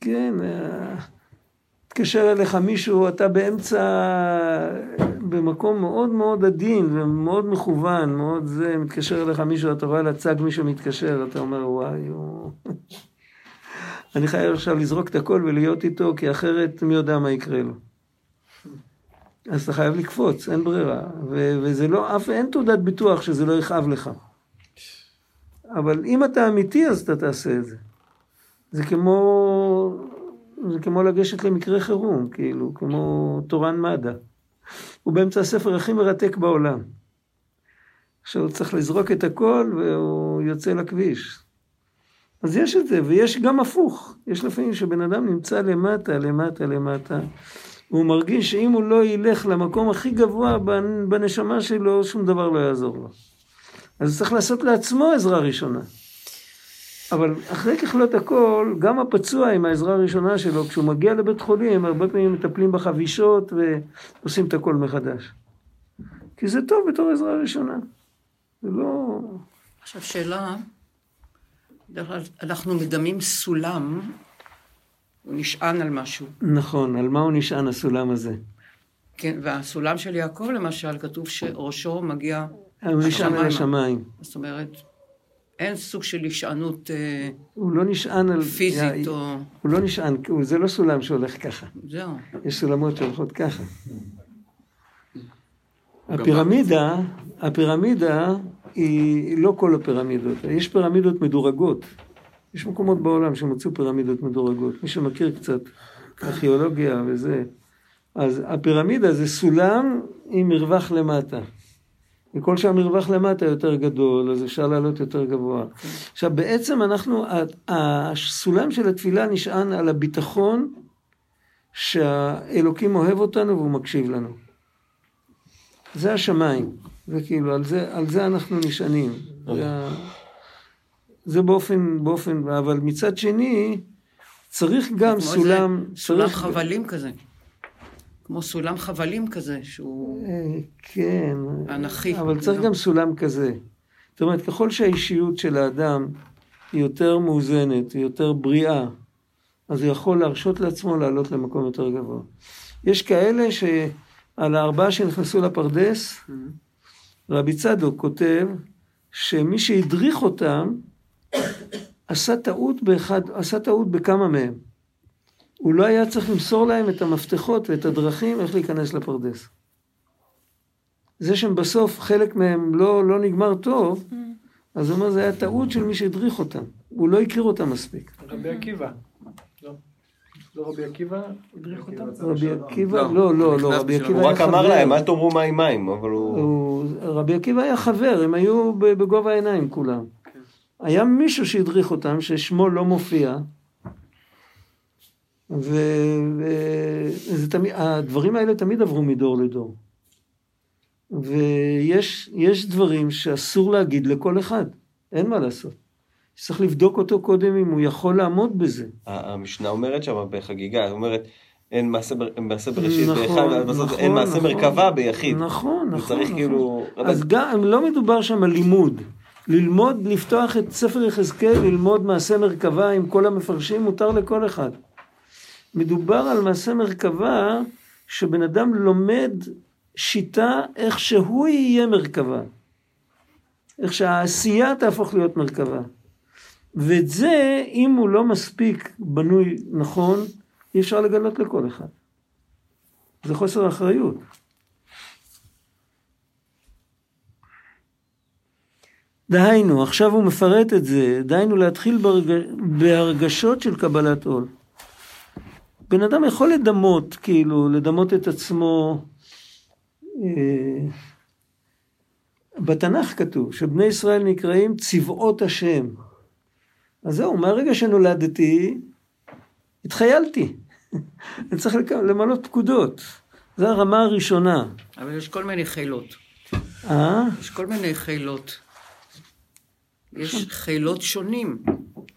כן, אה, התקשר אליך מישהו, אתה באמצע, במקום מאוד מאוד עדין ומאוד מכוון, מאוד זה, מתקשר אליך מישהו, אתה רואה על הצג מישהו מתקשר, אתה אומר וואי, הוא... אני חייב עכשיו לזרוק את הכל ולהיות איתו, כי אחרת מי יודע מה יקרה לו. אז אתה חייב לקפוץ, אין ברירה. ו- וזה לא, אף, אין תעודת ביטוח שזה לא יכאב לך. אבל אם אתה אמיתי, אז אתה תעשה את זה. זה כמו, זה כמו לגשת למקרה חירום, כאילו, כמו תורן מד"א. הוא באמצע הספר הכי מרתק בעולם. עכשיו צריך לזרוק את הכל והוא יוצא לכביש. אז יש את זה, ויש גם הפוך. יש לפעמים שבן אדם נמצא למטה, למטה, למטה. הוא מרגיש שאם הוא לא ילך למקום הכי גבוה בנ- בנשמה שלו, שום דבר לא יעזור לו. אז הוא צריך לעשות לעצמו עזרה ראשונה. אבל אחרי ככלות הכל, גם הפצוע עם העזרה הראשונה שלו, כשהוא מגיע לבית חולים, הרבה פעמים מטפלים בחבישות ועושים את הכל מחדש. כי זה טוב בתור עזרה ראשונה. זה לא... עכשיו שאלה, אנחנו מדמים סולם, הוא נשען על משהו. נכון, על מה הוא נשען הסולם הזה? כן, והסולם של יעקב למשל, כתוב שראשו מגיע הוא נשען על. השמיים. זאת אומרת, אין סוג של הישענות אה, הוא לא נשען על... פיזית או... הוא לא נשען, הוא- זה לא סולם שהולך ככה. זהו. יש סולמות שהולכות ככה. הפירמידה, הפירמידה היא לא כל הפירמידות, יש פירמידות מדורגות. יש מקומות בעולם שמצאו פירמידות מדורגות. מי שמכיר קצת ארכיאולוגיה וזה, אז הפירמידה זה סולם עם מרווח למטה. וכל שהמרווח למטה יותר גדול, אז אפשר לעלות יותר גבוה. עכשיו, בעצם אנחנו, הסולם של התפילה נשען על הביטחון שהאלוקים אוהב אותנו והוא מקשיב לנו. זה השמיים, זה כאילו, על זה, על זה אנחנו נשענים. זה, ה- זה באופן, באופן, אבל מצד שני, צריך גם סולם, סולם חבלים כזה. כמו סולם חבלים כזה, שהוא אה, כן, אנכי. אבל צריך לא? גם סולם כזה. זאת אומרת, ככל שהאישיות של האדם היא יותר מאוזנת, היא יותר בריאה, אז הוא יכול להרשות לעצמו לעלות למקום יותר גבוה. יש כאלה שעל הארבעה שנכנסו לפרדס, רבי צדוק כותב שמי שהדריך אותם עשה טעות באחד, עשה טעות בכמה מהם. הוא לא היה צריך למסור להם את המפתחות ואת הדרכים איך להיכנס לפרדס. זה שהם בסוף חלק מהם לא, לא נגמר טוב, אז הוא אומר זה היה טעות של מי שהדריך אותם. הוא לא הכיר אותם מספיק. רבי עקיבא. לא. לא רבי עקיבא הדריך אותם? רבי עקיבא, לא, לא, לא, רבי עקיבא הוא היה רק אמר חבר. להם, אל תאמרו מים מים, אבל הוא... הוא- רבי עקיבא היה חבר, הם היו בגובה העיניים כולם. היה מישהו שהדריך אותם, ששמו לא מופיע, והדברים האלה תמיד עברו מדור לדור. ויש יש דברים שאסור להגיד לכל אחד, אין מה לעשות. צריך לבדוק אותו קודם אם הוא יכול לעמוד בזה. המשנה אומרת שם בחגיגה, היא אומרת, אין מעשה בר- מעשה בראשית נכון, באחד, בסוף נכון, אין מעשה נכון. מרכבה ביחיד. נכון, נכון. וצריך נכון. כאילו... אז גם, לא מדובר שם על לימוד. ללמוד, לפתוח את ספר יחזקאל, ללמוד מעשה מרכבה עם כל המפרשים, מותר לכל אחד. מדובר על מעשה מרכבה שבן אדם לומד שיטה איך שהוא יהיה מרכבה. איך שהעשייה תהפוך להיות מרכבה. ואת זה, אם הוא לא מספיק בנוי נכון, אי אפשר לגלות לכל אחד. זה חוסר אחריות. דהיינו, עכשיו הוא מפרט את זה, דהיינו להתחיל ברג... בהרגשות של קבלת עול. בן אדם יכול לדמות, כאילו, לדמות את עצמו. אה, בתנ"ך כתוב שבני ישראל נקראים צבאות השם. אז זהו, מהרגע שנולדתי, התחיילתי. אני צריך למלא פקודות. זו הרמה הראשונה. אבל יש כל מיני חילות. אה? יש כל מיני חילות. יש חילות שונים.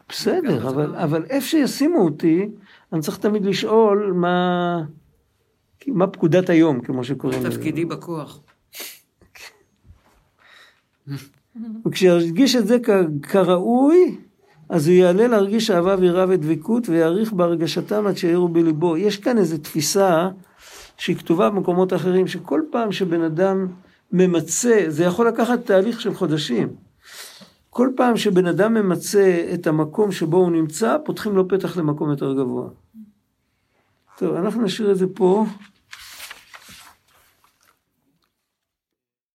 בסדר, אבל, אבל איפה שישימו אותי, אני צריך תמיד לשאול מה, מה פקודת היום, כמו שקוראים לזה. תפקידי בכוח. וכשירגיש את זה כ- כראוי, אז הוא יעלה להרגיש אהבה ויראה ודבקות ויעריך בהרגשתם עד שיעירו בליבו. יש כאן איזו תפיסה שהיא כתובה במקומות אחרים, שכל פעם שבן אדם ממצה, זה יכול לקחת תהליך של חודשים. כל פעם שבן אדם ממצה את המקום שבו הוא נמצא, פותחים לו פתח למקום יותר גבוה. טוב, אנחנו נשאיר את זה פה.